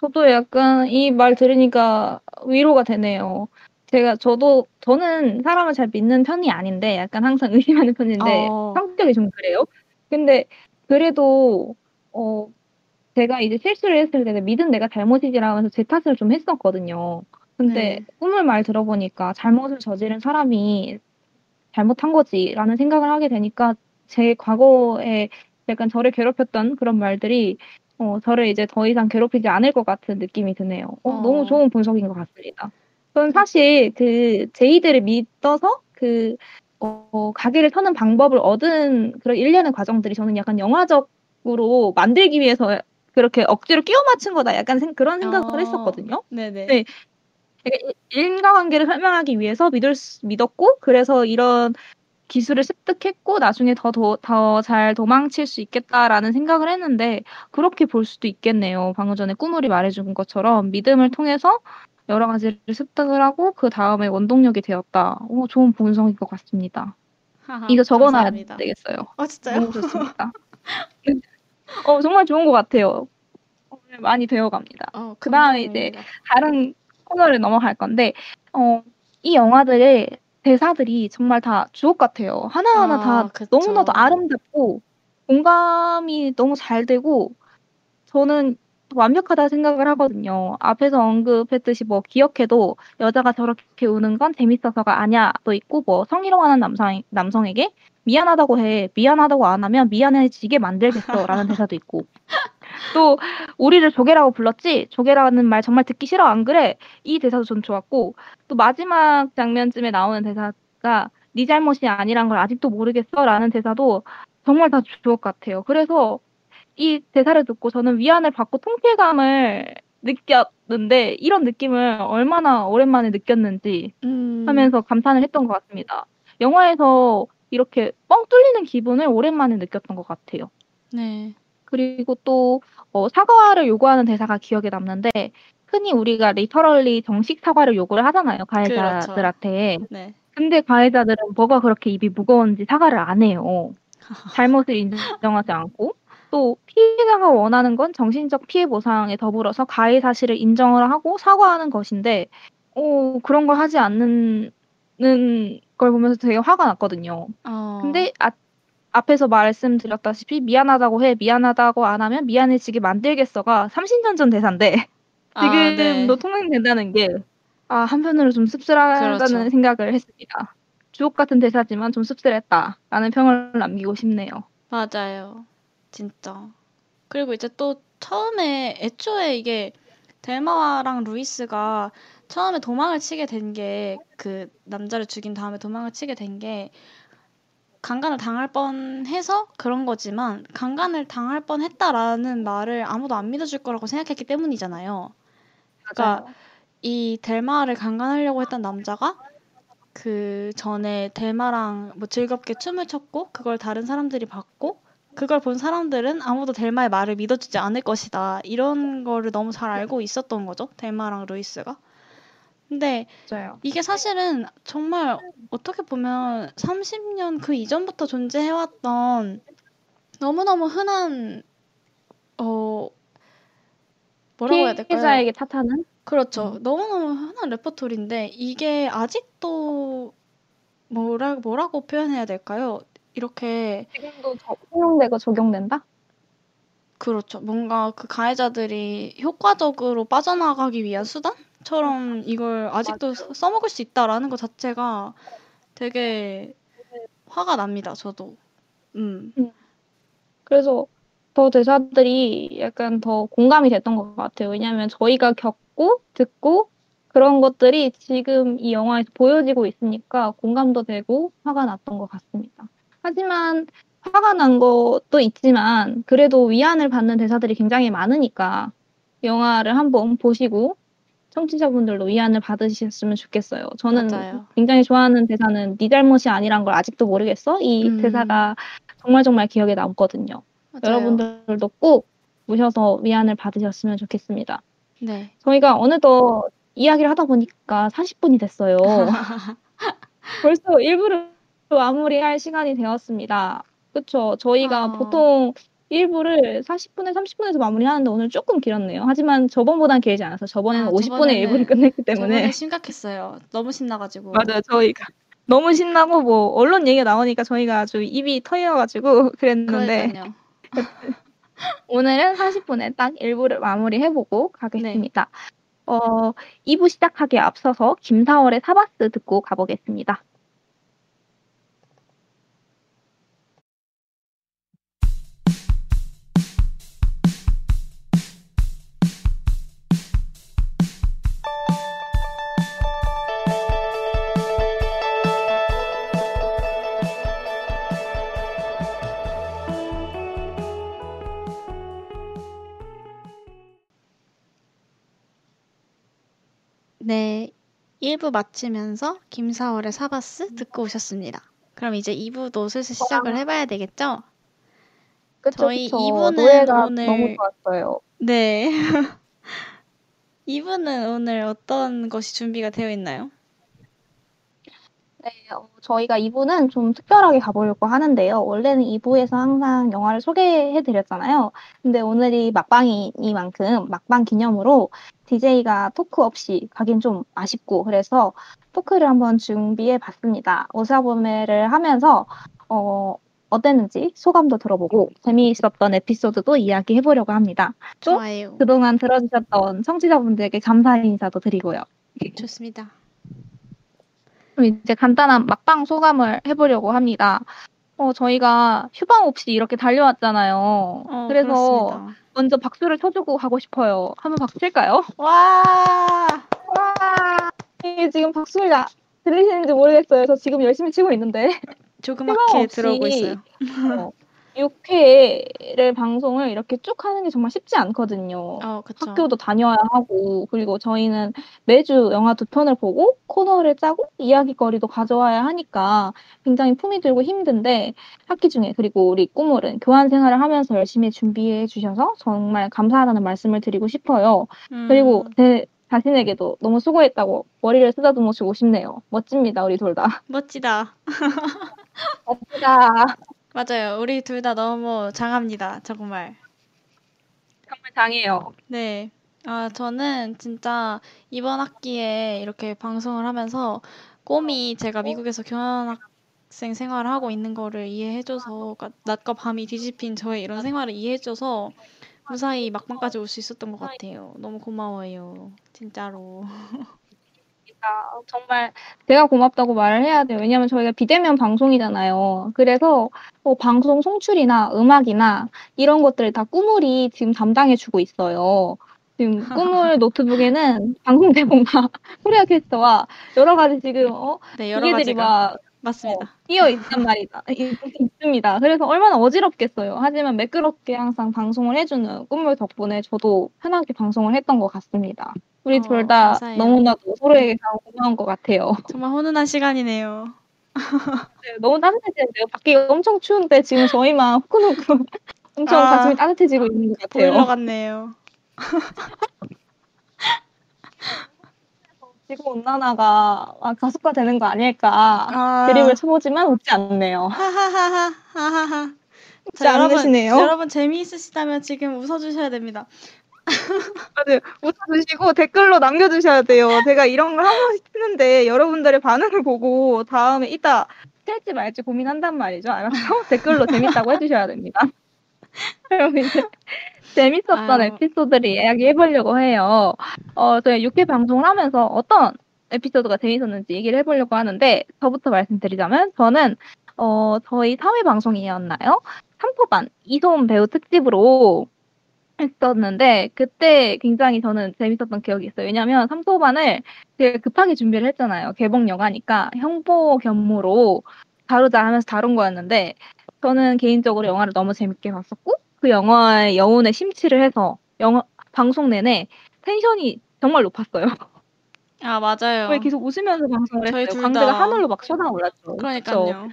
저도 약간 이 말 들으니까 위로가 되네요. 제가 저도 저는 사람을 잘 믿는 편이 아닌데 약간 항상 의심하는 편인데 어. 성격이 좀 그래요. 근데 그래도 어 제가 이제 실수를 했을 때 믿은 내가 잘못이지라면서 제 탓을 좀 했었거든요. 근데 네. 꿈을 말 들어보니까 잘못을 저지른 사람이 잘못한 거지라는 생각을 하게 되니까 제 과거에 약간 저를 괴롭혔던 그런 말들이 어, 저를 이제 더 이상 괴롭히지 않을 것 같은 느낌이 드네요. 어, 어. 너무 좋은 분석인 것 같습니다. 저는 사실 그 제이들을 믿어서 그 어, 가게를 터는 방법을 얻은 그런 일련의 과정들이 저는 약간 영화적으로 만들기 위해서 그렇게 억지로 끼워 맞춘 거다. 약간 생- 그런 생각을 어. 했었거든요. 네네. 네. 그러니까 이- 인과관계를 설명하기 위해서 믿을 수- 믿었고 그래서 이런 기술을 습득했고 나중에 더 더 잘 도망칠 수 있겠다라는 생각을 했는데 그렇게 볼 수도 있겠네요. 방금 전에 꾸물이 말해준 것처럼 믿음을 통해서 여러 가지를 습득을 하고 그 다음에 원동력이 되었다. 오, 좋은 분석인 것 같습니다. 하하, 이거 적어놔야 감사합니다. 되겠어요. 어 진짜요? 너무 좋습니다. 어, 정말 좋은 것 같아요. 많이 배워갑니다. 어, 그 다음에 이제 감사합니다. 다른 코너를 넘어갈 건데, 어, 이 영화들의 대사들이 정말 다 주옥 같아요. 하나하나 아, 다 그쵸. 너무나도 아름답고, 공감이 너무 잘 되고, 저는 완벽하다 생각을 하거든요. 앞에서 언급했듯이 뭐 기억해도 여자가 저렇게 우는 건 재밌어서가 아니야도 있고, 뭐 성희롱하는 남성, 남성에게 미안하다고 해. 미안하다고 안 하면 미안해지게 만들겠어. 라는 대사도 있고. 또 우리를 조개라고 불렀지? 조개라는 말 정말 듣기 싫어. 안 그래? 이 대사도 전 좋았고 또 마지막 장면쯤에 나오는 대사가 네 잘못이 아니란 걸 아직도 모르겠어? 라는 대사도 정말 다 주옥 같아요. 그래서 이 대사를 듣고 저는 위안을 받고 통쾌감을 느꼈는데 이런 느낌을 얼마나 오랜만에 느꼈는지 음, 하면서 감탄을 했던 것 같습니다. 영화에서 이렇게 뻥 뚫리는 기분을 오랜만에 느꼈던 것 같아요. 네. 그리고 또 어, 사과를 요구하는 대사가 기억에 남는데 흔히 우리가 리터럴리 정식 사과를 요구를 하잖아요. 가해자들한테. 네. 근데 가해자들은 뭐가 그렇게 입이 무거운지 사과를 안 해요. 잘못을 인정하지 않고 또 피해자가 원하는 건 정신적 피해 보상에 더불어서 가해 사실을 인정을 하고 사과하는 것인데 어, 그런 걸 하지 않는 걸 보면서 되게 화가 났거든요. 어. 근데 아, 앞에서 말씀드렸다시피 미안하다고 해 미안하다고 안 하면 미안해지게 만들겠어가 삼신전전 대사인데 아, 네. 지금도 통용된다는 게 아, 한편으로 좀 씁쓸하다는 그렇죠. 생각을 했습니다. 주옥 같은 대사지만 좀 씁쓸했다라는 평을 남기고 싶네요. 맞아요. 진짜. 그리고 이제 또 처음에 애초에 이게 델마랑 루이스가 처음에 도망을 치게 된 게 그 남자를 죽인 다음에 도망을 치게 된 게 강간을 당할 뻔해서 그런 거지만 강간을 당할 뻔했다라는 말을 아무도 안 믿어줄 거라고 생각했기 때문이잖아요. 그러니까 이 델마를 강간하려고 했던 남자가 그 전에 델마랑 뭐 즐겁게 춤을 췄고 그걸 다른 사람들이 봤고 그걸 본 사람들은 아무도 델마의 말을 믿어주지 않을 것이다. 이런 거를 너무 잘 알고 있었던 거죠. 델마랑 루이스가. 근데 맞아요. 이게 사실은 정말 어떻게 보면 30년 그 이전부터 존재해왔던 너무너무 흔한 어 뭐라고 해야 될까요? 피해자에게 탓하는 그렇죠. 너무너무 흔한 레퍼토리인데 이게 아직도 뭐라 뭐라고 표현해야 될까요? 이렇게 지금도 적용되고 적용된다? 그렇죠. 뭔가 그 가해자들이 효과적으로 빠져나가기 위한 수단 처럼 이걸 아직도 써- 써먹을 수 있다라는 것 자체가 되게 화가 납니다. 저도. 음. 그래서 더 대사들이 약간 더 공감이 됐던 것 같아요. 왜냐하면 저희가 겪고 듣고 그런 것들이 지금 이 영화에서 보여지고 있으니까 공감도 되고 화가 났던 것 같습니다. 하지만 화가 난 것도 있지만 그래도 위안을 받는 대사들이 굉장히 많으니까 영화를 한번 보시고 청취자분들도 위안을 받으셨으면 좋겠어요. 저는 맞아요. 굉장히 좋아하는 대사는 네 잘못이 아니란 걸 아직도 모르겠어? 이 음. 대사가 정말 정말 기억에 남거든요. 맞아요. 여러분들도 꼭 보셔서 위안을 받으셨으면 좋겠습니다. 네. 저희가 어느덧 이야기를 하다 보니까 40분이 됐어요. 벌써 1부를 마무리할 시간이 되었습니다. 그쵸? 저희가 어. 보통 1부를 40분에 30분에서 마무리하는데 오늘 조금 길었네요. 하지만 저번보단 길지 않아서 저번에는 아, 50분에 저번에는- 1부를 끝냈기 때문에 저번에 심각했어요. 너무 신나가지고. 맞아요. 저희가 너무 신나고 뭐 언론 얘기가 나오니까 저희가 아주 입이 터여가지고 그랬는데. 오늘은 40분에 딱 1부를 마무리해보고 가겠습니다. 어, 2부 시작하기에 앞서서 김사월의 사바스 듣고 가보겠습니다. 네. 1부 마치면서 김사월의 사바스 듣고 오셨습니다. 그럼 이제 2부도 슬슬 시작을 해봐야 되겠죠? 그쵸, 저희 그쵸. 이부는 노래가 오늘- 너무 좋았어요. 네. 2부는 오늘 어떤 것이 준비가 되어 있나요? 네, 어, 저희가 2부는 좀 특별하게 가보려고 하는데요. 원래는 2부에서 항상 영화를 소개해드렸잖아요. 근데 오늘이 막방이니만큼 막방 기념으로 DJ가 토크 없이 가긴 좀 아쉽고 그래서 토크를 한번 준비해 봤습니다. 오사보메를 하면서 어, 어땠는지 소감도 들어보고 재미있었던 에피소드도 이야기해보려고 합니다. 또 좋아요. 그동안 들어주셨던 청취자분들에게 감사 인사도 드리고요. 좋습니다. 그럼 이제 간단한 막방 소감을 해보려고 합니다. 어, 저희가 휴방 없이 이렇게 달려왔잖아요. 어, 그래서 그렇습니다. 먼저 박수를 쳐주고 가고 싶어요. 한번 박수 칠까요? 와! 와! 이게 지금 박수를 나- 들리시는지 모르겠어요. 저 지금 열심히 치고 있는데. 조그맣게 들어오고 있어요. 어, 6회를 방송을 이렇게 쭉 하는 게 정말 쉽지 않거든요. 어. 학교도 다녀야 하고 그리고 저희는 매주 영화 두 편을 보고 코너를 짜고 이야기거리도 가져와야 하니까 굉장히 품이 들고 힘든데 학기 중에 그리고 우리 꾸물은 교환 생활을 하면서 열심히 준비해 주셔서 정말 감사하다는 말씀을 드리고 싶어요. 그리고 음, 제 자신에게도 너무 수고했다고 머리를 쓰다듬어 주고 싶네요. 멋집니다, 우리 둘 다. 멋지다. 멋지다. 맞아요. 우리 둘 다 너무 장합니다. 정말. 정말 장해요. 네. 아, 저는 진짜 이번 학기에 이렇게 방송을 하면서 꼬미 제가 미국에서 교환학생 생활을 하고 있는 거를 이해해줘서, 그러니까 낮과 밤이 뒤집힌 저의 이런 생활을 이해해줘서 무사히 막방까지 올 수 있었던 것 같아요. 너무 고마워요. 진짜로. 아, 정말 제가 고맙다고 말을 해야 돼요. 왜냐면 저희가 비대면 방송이잖아요. 그래서 뭐 방송 송출이나 음악이나 이런 것들을 다 꾸물이 지금 담당해주고 있어요. 지금 꾸물 노트북에는 방송 제목과 코리아 캐스터와 여러 가지 지금 어, 네, 여러 기계들이 가지가. 막 맞습니다. 끼어 있단 말이다. 있- 있습니다. 그래서 얼마나 어지럽겠어요. 하지만 매끄럽게 항상 방송을 해주는 꿈물 덕분에 저도 편하게 방송을 했던 것 같습니다. 우리 어, 둘다 감사해요. 너무나도 서로에게 다 고마운 것 같아요. 정말 훈훈한 시간이네요. 네, 너무 따뜻해지는데요. 밖에 엄청 추운데 지금 저희만 후끈후끈 엄청 아, 가슴이 따뜻해지고 있는 것 보일러 같아요. 같네요. 지구 온난화가 아, 가속화되는 거 아닐까 아, 드립을 쳐보지만 웃지 않네요. 하하하하, 하하하. 웃지 자, 여러분, 않으시네요. 여러분 재미있으시다면 지금 웃어주셔야 됩니다. 다들 웃어주시고 댓글로 남겨주셔야 돼요. 제가 이런 걸 하고 싶는데 여러분들의 반응을 보고 다음에 이따 할지 말지 고민한단 말이죠. 알았죠? 댓글로 재밌다고 해주셔야 됩니다. 그럼 이제 재밌었던 아유. 에피소드를 이야기해보려고 해요. 어, 저희 6회 방송을 하면서 어떤 에피소드가 재밌었는지 얘기를 해보려고 하는데 저부터 말씀드리자면 저는 어, 저희 3회 방송이었나요? 3토반 이소은 배우 특집으로 했었는데 그때 굉장히 저는 재밌었던 기억이 있어요. 왜냐면 3토반을 되게 급하게 준비를 했잖아요. 개봉 영화니까 형보 겸무로 다루자 하면서 다룬 거였는데 저는 개인적으로 영화를 너무 재밌게 봤었고 그 영화의 여운에 심취를 해서 영화 방송 내내 텐션이 정말 높았어요. 아, 맞아요. 거의 계속 웃으면서 방송을 했어요. 다. 하늘로 막 쏟아올랐죠. 그러니까요.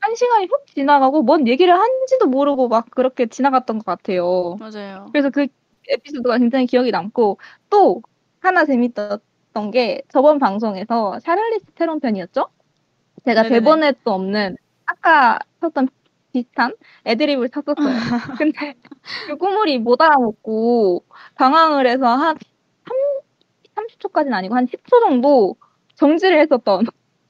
한 시간이 훅 지나가고 뭔 얘기를 한지도 모르고 막 그렇게 지나갔던 것 같아요. 맞아요. 그래서 그 에피소드가 굉장히 기억이 남고 또 하나 재밌었던 게 저번 방송에서 샤를리스 테론 편이었죠? 제가 네네네. 대본에도 없는 아까 쳤던 비슷한 애드립을 쳤었어요. 근데 그 꾸물이 못 알아먹고 당황을 해서 한 30, 30초까지는 아니고 한 10초 정도 정지를 했었던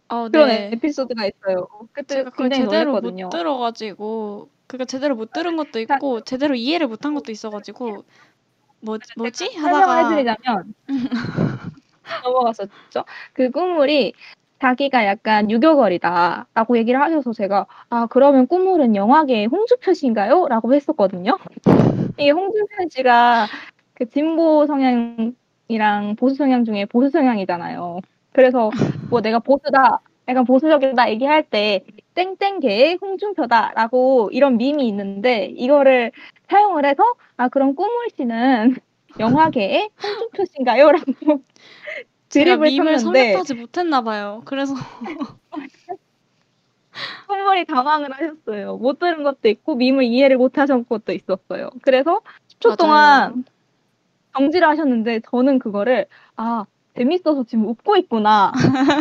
어, 그런 네. 에피소드가 있어요. 그때 제가 그걸 제대로 놀랐거든요. 못 들어가지고, 그니까 제대로 못 들은 것도 있고, 제대로 이해를 못한 것도 있어가지고, 뭐, 뭐지? 설명을 하다가, 해드리자면 넘어갔었죠. 그 꾸물이 자기가 약간 유교걸이다라고 얘기를 하셔서 제가 아 그러면 꾸물은 영화계의 홍주표 씨인가요? 라고 했었거든요. 이게 홍주표 씨가 그 진보 성향이랑 보수 성향 중에 보수 성향이잖아요. 그래서 뭐 내가 보수다, 약간 보수적이다 얘기할 때 땡땡계의 홍준표다라고 이런 밈이 있는데 이거를 사용을 해서 아 그럼 꾸물 씨는 영화계의 홍준표 씨인가요? 라고 드립을 밈을 쳤는데 성립하지 못했나 봐요. 그래서, 꾸물이 당황을 하셨어요. 못 들은 것도 있고 밈을 이해를 못 하신 것도 있었어요. 그래서 10초 맞아요. 동안 정지를 하셨는데 저는 그거를 아 재밌어서 지금 웃고 있구나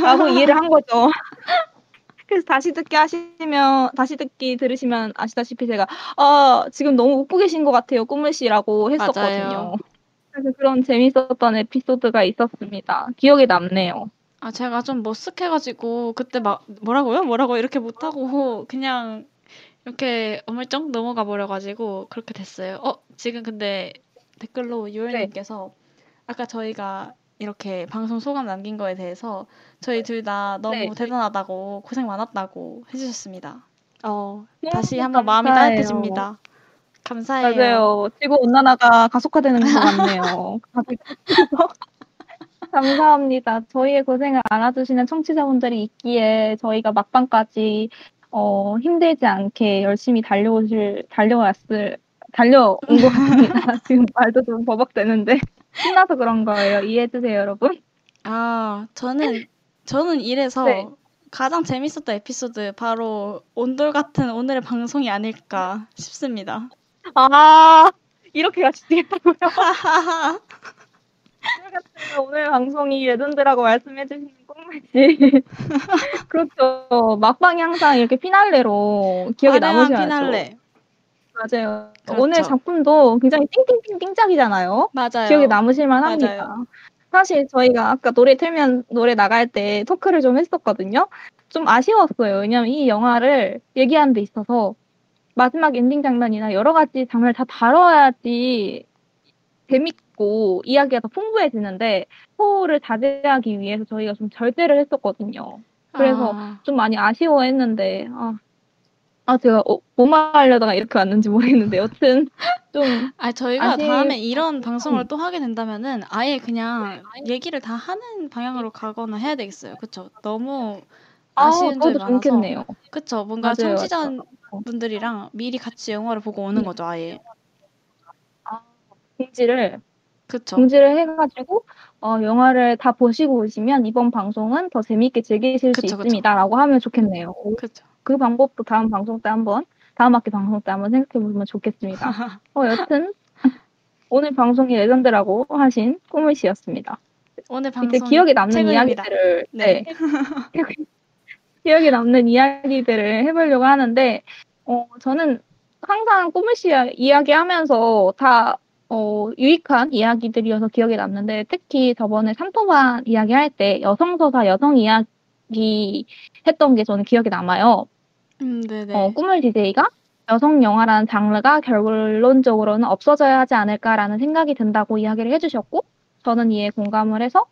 라고 이해를 한 거죠. 그래서 다시 듣기 하시면 다시 듣기 들으시면 아시다시피 제가 아 지금 너무 웃고 계신 것 같아요 꾸물 씨라고 했었거든요. 맞아요. 그래서 그런 재밌었던 에피소드가 있었습니다. 기억에 남네요. 아, 제가 좀 머쓱해가지고, 그때 막, 뭐라고요? 뭐라고 이렇게 못하고, 그냥, 이렇게 어물쩍 넘어가 버려가지고, 그렇게 됐어요. 어, 지금 근데 댓글로 유월님께서, 아까 저희가 이렇게 방송 소감 남긴 거에 대해서, 저희 둘 다 너무 네. 대단하다고, 고생 많았다고 해주셨습니다. 어, 너무 다시 한번 마음이 감사해요. 따뜻해집니다. 감사해요. 맞아요. 지구 온난화가 가속화되는 것 같네요. 감사합니다. 저희의 고생을 알아주시는 청취자분들이 있기에 저희가 막방까지 어, 힘들지 않게 열심히 달려오실, 달려왔을, 달려온 것 같습니다. 지금 말도 좀 버벅대는데. 신나서 그런 거예요. 이해해 주세요, 여러분. 아, 저는, 저는 이래서 네. 가장 재밌었던 에피소드 바로 온돌 같은 오늘의 방송이 아닐까 싶습니다. 아, 이렇게 같이 되겠다고요? 오늘 방송이 레전드라고 말씀해주신 꼬미씨. 그렇죠. 막방이 항상 이렇게 피날레로 기억에 남으셔야죠. 피날레. 맞아요. 그렇죠. 오늘 작품도 굉장히 띵띵띵 띵작이잖아요. 맞아요. 기억에 남으실 만 합니다. 맞아요. 사실 저희가 아까 노래 틀면 노래 나갈 때 토크를 좀 했었거든요. 좀 아쉬웠어요. 왜냐면 이 영화를 얘기하는 데 있어서 마지막 엔딩 장면이나 여러 가지 장면을 다 다뤄야지 재밌고 이야기가 더 풍부해지는데 스포를 자제하기 위해서 저희가 좀 절제를 했었거든요. 그래서 아, 좀 많이 아쉬워했는데 아, 아 제가 어, 뭐 말하려다가 이렇게 왔는지 모르겠는데 여튼 좀 아, 저희가 아쉬- 다음에 이런 방송을 또 하게 된다면은 아예 그냥 얘기를 다 하는 방향으로 가거나 해야 되겠어요. 그쵸? 너무 아, 아쉬운 점이 저도 많아서. 좋겠네요. 그쵸? 뭔가 맞아요, 청취자 분들이랑 미리 같이 영화를 보고 오는 네. 거죠, 아예. 공지를 그쵸? 공지를 해가지고 어, 영화를 다 보시고 오시면 이번 방송은 더 재미있게 즐기실 수 그쵸, 그쵸. 있습니다라고 하면 좋겠네요. 그쵸? 그 방법도 다음 방송 때 한번 다음 학기 방송 때 한번 생각해 보면 좋겠습니다. 어, 여튼 오늘 방송이 레전드라고 하신 꾸물 씨였습니다. 오늘 이제 방송 기억에 남는. 이야기들을 네. 네. 기억에 남는 이야기들을 해보려고 하는데 어, 저는 항상 꾸물 씨 이야기하면서 다 어, 유익한 이야기들이어서 기억에 남는데 특히 저번에 삼토반 이야기할 때 여성 서사 여성 이야기 했던 게 저는 기억에 남아요. 음, 네네. 어, 꿈을 DJ가 여성 영화라는 장르가 결론적으로는 없어져야 하지 않을까라는 생각이 든다고 이야기를 해주셨고, 저는 이에 공감을 해서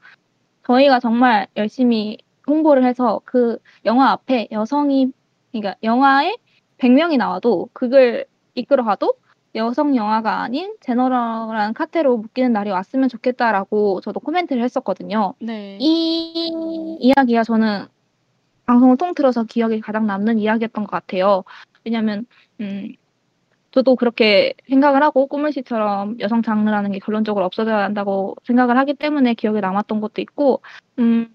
저희가 정말 열심히 홍보를 해서 그 영화 앞에 여성이, 그러니까 영화에 100명이 나와도 그걸 이끌어가도 여성 영화가 아닌 제너럴한 카테로 묶이는 날이 왔으면 좋겠다라고 저도 코멘트를 했었거든요. 네. 이 이야기가 저는 방송을 통틀어서 기억에 가장 남는 이야기였던 것 같아요. 왜냐면, 음, 저도 그렇게 생각을 하고 꾸물 씨처럼 여성 장르라는 게 결론적으로 없어져야 한다고 생각을 하기 때문에 기억에 남았던 것도 있고, 음,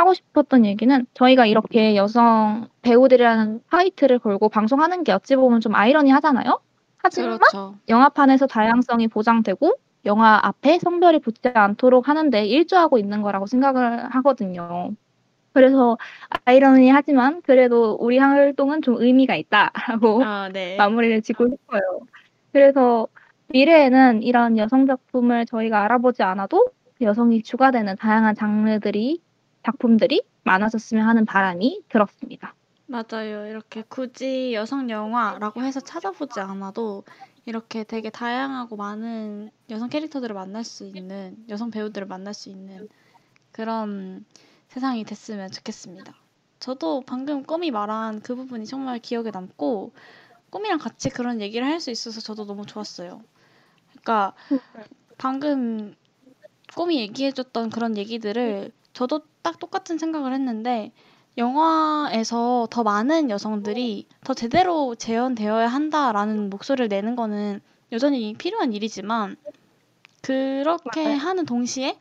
하고 싶었던 얘기는 저희가 이렇게 여성 배우들이라는 파이트를 걸고 방송하는 게 어찌 보면 좀 아이러니 하잖아요? 하지만 그렇죠. 영화판에서 다양성이 보장되고 영화 앞에 성별이 붙지 않도록 하는데 일조하고 있는 거라고 생각을 하거든요. 그래서 아이러니 하지만 그래도 우리 활동은 좀 의미가 있다라고 아, 네. 마무리를 짓고 싶어요. 그래서 미래에는 이런 여성 작품을 저희가 알아보지 않아도 여성이 추가되는 다양한 장르들이 작품들이 많아졌으면 하는 바람이 들었습니다. 맞아요. 이렇게 굳이 여성 영화라고 해서 찾아보지 않아도 이렇게 되게 다양하고 많은 여성 캐릭터들을 만날 수 있는, 여성 배우들을 만날 수 있는 그런 세상이 됐으면 좋겠습니다. 저도 방금 꿈이 말한 그 부분이 정말 기억에 남고 꿈이랑 같이 그런 얘기를 할 수 있어서 저도 너무 좋았어요. 그러니까 방금 꿈이 얘기해줬던 그런 얘기들을 저도 딱 똑같은 생각을 했는데 영화에서 더 많은 여성들이 더 제대로 재현되어야 한다라는 목소리를 내는 거는 여전히 필요한 일이지만 그렇게 맞아요. 하는 동시에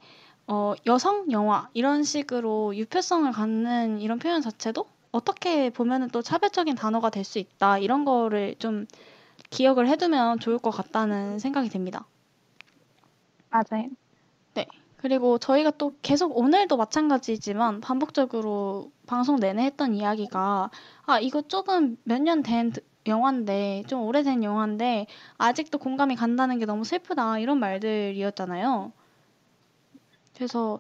어, 여성 영화 이런 식으로 유표성을 갖는 이런 표현 자체도 어떻게 보면은 또 차별적인 단어가 될 수 있다 이런 거를 좀 기억을 해두면 좋을 것 같다는 생각이 듭니다. 맞아요. 그리고 저희가 또 계속 오늘도 마찬가지지만 반복적으로 방송 내내 했던 이야기가 아 이거 조금 몇 년 된 영화인데 좀 오래된 영화인데 아직도 공감이 간다는 게 너무 슬프다 이런 말들이었잖아요. 그래서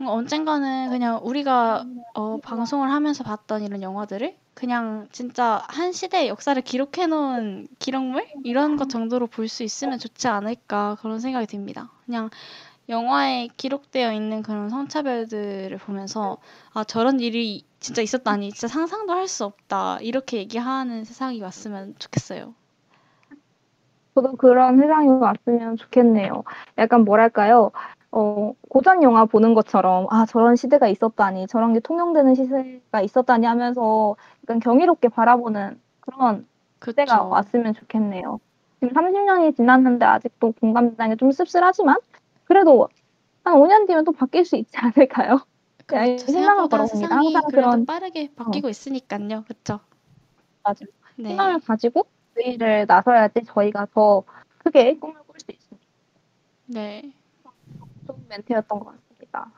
언젠가는 그냥 우리가 어, 방송을 하면서 봤던 이런 영화들을 그냥 진짜 한 시대의 역사를 기록해 놓은 기록물 이런 것 정도로 볼 수 있으면 좋지 않을까 그런 생각이 듭니다. 그냥 영화에 기록되어 있는 그런 성차별들을 보면서 아 저런 일이 진짜 있었다니 진짜 상상도 할 수 없다 이렇게 얘기하는 세상이 왔으면 좋겠어요. 저도 그런 세상이 왔으면 좋겠네요. 약간 뭐랄까요? 어, 고전 영화 보는 것처럼 아 저런 시대가 있었다니 저런 게 통용되는 시대가 있었다니 하면서 약간 경이롭게 바라보는 그런 그쵸. 왔으면 좋겠네요. 지금 30년이 지났는데 아직도 게좀 씁쓸하지만 그래도 한 5년 뒤면 또 바뀔 수 있지 않을까요? 그냥 그렇죠. 희망을 생각보다 걸어봅니다. 항상 그런 빠르게 바뀌고 있으니까요. 그쵸? 맞아요. 네. 희망을 가지고 저희를 나서야지 저희가 더 크게 꿈을 꿀 수 있습니다. 네. 좋은 멘트였던 것 같습니다.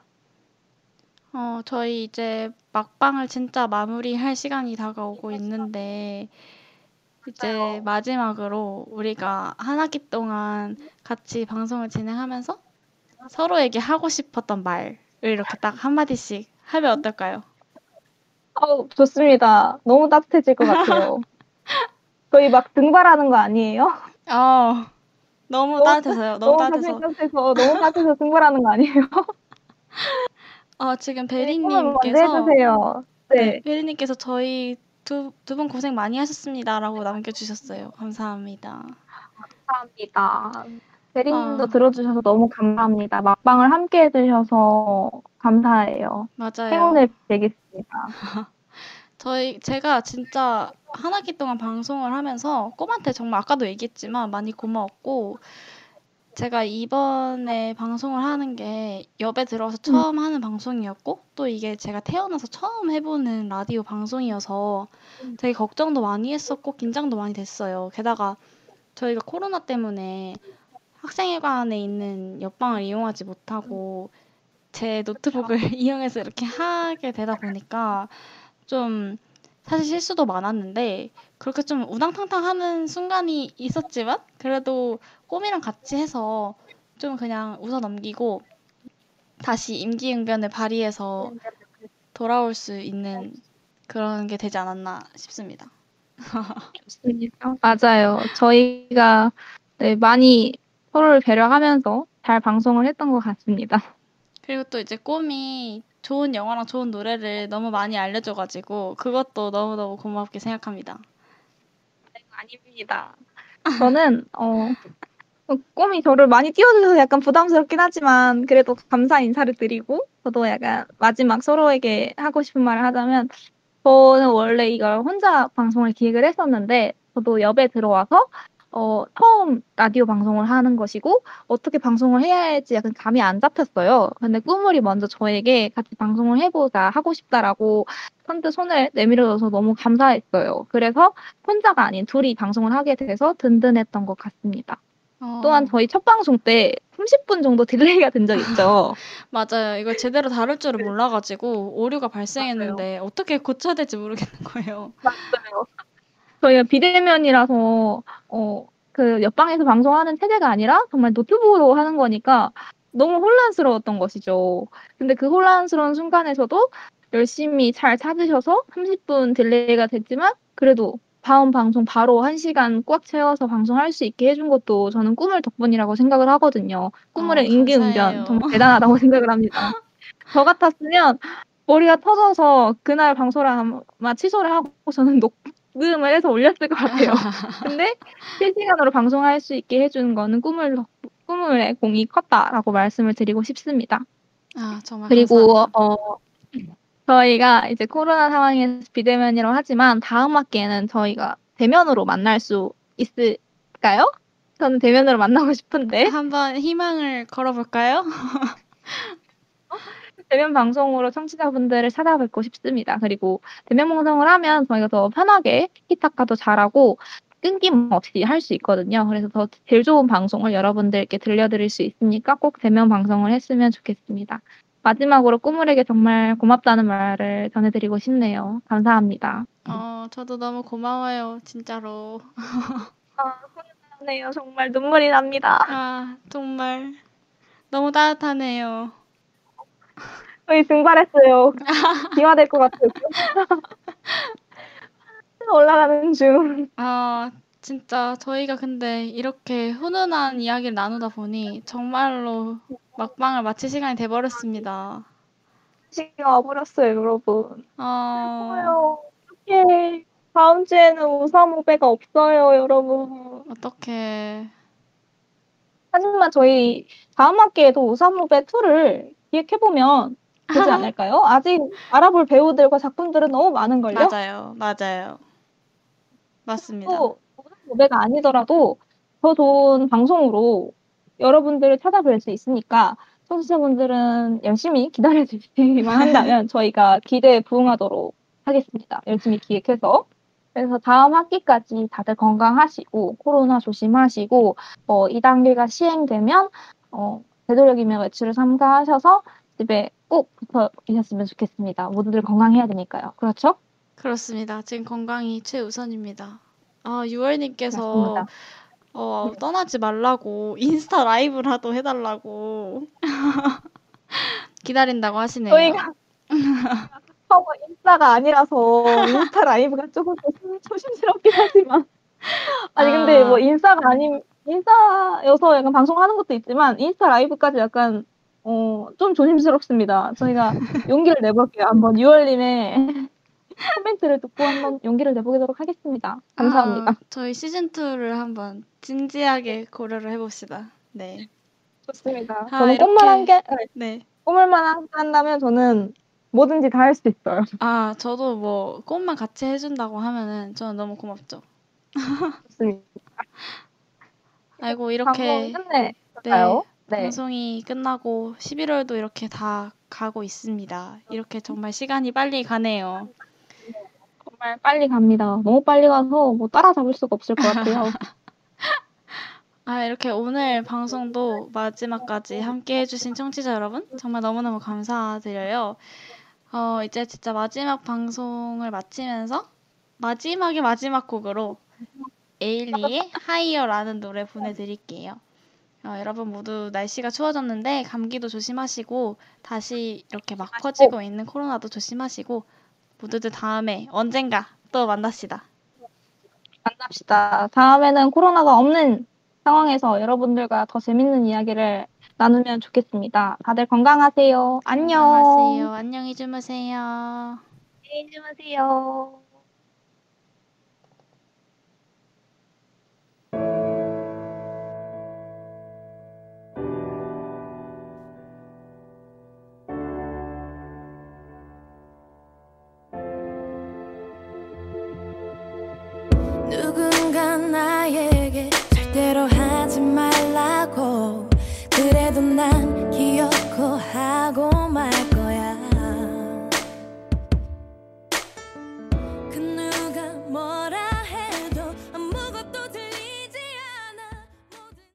어, 저희 이제 막방을 진짜 마무리할 시간이 다가오고 있는데, 이제 마지막으로 우리가 한 학기 동안 같이 방송을 진행하면서 서로에게 하고 싶었던 말을 이렇게 딱 한마디씩 하면 어떨까요? 어, 좋습니다. 너무 따뜻해질 것 같아요. 저희 막 등발하는 거 아니에요? 어, 너무 너무 따뜻해서요. 너무 따뜻해서. 따뜻해서 너무 따뜻해서 등발하는 거 아니에요? 어, 지금 네, 베리님께서. 네, 네. 베리님께서 저희 두, 두 분 고생 많이 하셨습니다라고 남겨주셨어요. 감사합니다. 감사합니다. 대리님도 아. 들어주셔서 너무 감사합니다. 막방을 함께 해주셔서 감사해요. 맞아요. 행운을 빌겠습니다. 저희 제가 진짜 한 학기 동안 방송을 하면서 꿈한테 정말 아까도 얘기했지만 많이 고마웠고 제가 이번에 방송을 하는 게 엽에 들어와서 처음 하는 방송이었고 또 이게 제가 태어나서 처음 해보는 라디오 방송이어서 되게 걱정도 많이 했었고 긴장도 많이 됐어요. 게다가 저희가 코로나 때문에 학생회관에 있는 옆방을 이용하지 못하고 제 노트북을 이용해서 이렇게 하게 되다 보니까 좀 사실 실수도 많았는데 그렇게 좀 우당탕탕 하는 순간이 있었지만 그래도 꿈이랑 같이 해서 좀 그냥 웃어 넘기고 다시 임기응변을 발휘해서 돌아올 수 있는 그런 게 되지 않았나 싶습니다. 좋습니다. 맞아요. 저희가 네, 많이 서로를 배려하면서 잘 방송을 했던 것 같습니다. 그리고 또 이제 꿈이 좋은 영화랑 좋은 노래를 너무 많이 알려줘가지고 그것도 너무너무 고맙게 생각합니다. 아닙니다. 저는 어, 꿈이 저를 많이 띄워주셔서 약간 부담스럽긴 하지만 그래도 감사 인사를 드리고 저도 약간 마지막 서로에게 하고 싶은 말을 하자면 저는 원래 이걸 혼자 방송을 기획을 했었는데 저도 엽에 들어와서 어, 처음 라디오 방송을 하는 것이고 어떻게 방송을 해야 할지 약간 감이 안 잡혔어요. 근데 꾸물이 먼저 저에게 같이 방송을 해보자 하고 싶다라고 선뜻 손을 내밀어줘서 너무 감사했어요. 그래서 혼자가 아닌 둘이 방송을 하게 돼서 든든했던 것 같습니다. 어, 또한 저희 첫 방송 때 30분 정도 딜레이가 된 적 있죠. 맞아요. 이걸 제대로 다룰 줄을 몰라가지고 오류가 발생했는데 어떻게 고쳐야 될지 모르겠는 거예요. 맞아요. 저희가 비대면이라서 어, 그 옆방에서 방송하는 체제가 아니라 정말 노트북으로 하는 거니까 너무 혼란스러웠던 것이죠. 근데 그 혼란스러운 순간에서도 열심히 잘 찾으셔서 30분 딜레이가 됐지만 그래도 다음 방송 바로 1시간 꽉 채워서 방송할 수 있게 해준 것도 저는 꾸물 덕분이라고 생각을 하거든요. 꾸물의 아, 감사해요. 정말 대단하다고 생각을 합니다. 저 같았으면 머리가 터져서 그날 방송을 아마 취소를 하고 저는 녹 음을 해서 올렸을 것 같아요. 근데 실시간으로 방송할 수 있게 해준 거는 꿈을 덕- 꿈의 공이 컸다라고 말씀을 드리고 싶습니다. 아, 정말 그리고 감사합니다. 어 저희가 이제 코로나 상황에서 비대면이라고 하지만 다음 학기에는 저희가 대면으로 만날 수 있을까요? 저는 대면으로 만나고 싶은데 한번 희망을 걸어볼까요? 대면 방송으로 청취자분들을 찾아뵙고 싶습니다. 그리고 대면 방송을 하면 저희가 더 편하게 티키타카도 잘하고 끊김없이 할 수 있거든요. 그래서 더 제일 좋은 방송을 여러분들께 들려드릴 수 있으니까 꼭 대면 방송을 했으면 좋겠습니다. 마지막으로 꾸물에게 정말 고맙다는 말을 전해드리고 싶네요. 감사합니다. 어, 저도 너무 고마워요. 진짜로. 네요. 정말 눈물이 납니다. 아, 정말 너무 따뜻하네요. 저희 증발했어요. 비화될 것 같아요. 올라가는 중. 아, 진짜 저희가 근데 이렇게 훈훈한 이야기를 나누다 보니 정말로 막방을 마칠 시간이 돼버렸습니다. 시기가 와버렸어요, 여러분. 어, 아요 어떡해. 다음 주에는 우사모배가 없어요, 여러분. 어떡해. 하지만 저희 다음 학기에도 오사무배 2를 기획해보면 되지 않을까요? 아직 알아볼 배우들과 작품들은 너무 많은걸요? 맞아요, 맞아요. 맞습니다. 또 오사무배가 아니더라도 더 좋은 방송으로 여러분들을 찾아뵐 수 있으니까 청취자분들은 열심히 기다려주시기만 한다면 저희가 기대에 부응하도록 하겠습니다. 열심히 기획해서. 그래서 다음 학기까지 다들 건강하시고 코로나 조심하시고 어, 2단계가 시행되면 어, 되도록이면 외출을 삼가하셔서 집에 꼭 붙어 계셨으면 좋겠습니다. 모두들 건강해야 되니까요. 그렇죠? 그렇습니다. 지금 건강이 최우선입니다. 아, 유월님께서. 어, 떠나지 말라고 인스타 라이브라도 해달라고 기다린다고 하시네요. 저희가 커버 인스타가 아니라서 인스타 라이브가 조금 조심- 조심스럽긴 하지만 아니 근데 아. 뭐 인스타가 아닌 인스타여서 약간 방송하는 것도 있지만 인스타 라이브까지 약간 어 좀 조심스럽습니다. 저희가 용기를 내볼게요. 한번 유월님의 코멘트를 듣고 한번 용기를 내보도록 하겠습니다. 감사합니다. 아, 저희 시즌 2를 한번 진지하게 고려를 해봅시다. 네, 좋습니다. 아, 저는 꿈을 한게 네. 꿈을 만 한다면 저는 뭐든지 다 할 수 있어요. 아, 저도 뭐 꽃만 같이 해준다고 하면은 저는 너무 고맙죠. 좋습니다. 아이고 이렇게 끝내 볼까요? 네. 방송이 끝나고 11월도 이렇게 다 가고 있습니다. 이렇게 정말 시간이 빨리 가네요. 정말 빨리 갑니다. 너무 빨리 가서 뭐 따라잡을 수가 없을 것 같아요. 아, 이렇게 오늘 방송도 마지막까지 함께 해주신 청취자 여러분, 정말 너무너무 감사드려요. 어, 이제 진짜 마지막 방송을 마치면서 마지막의 마지막 곡으로 에일리의 하이어라는 노래 보내드릴게요. 어, 여러분 모두 날씨가 추워졌는데 감기도 조심하시고 다시 이렇게 막 퍼지고 있는 코로나도 조심하시고 모두들 다음에 언젠가 또 만납시다. 만납시다. 다음에는 코로나가 없는 상황에서 여러분들과 더 재밌는 이야기를 나누면 좋겠습니다. 다들 건강하세요. 안녕. 안녕하세요. 안녕히 주무세요. 안녕히 주무세요.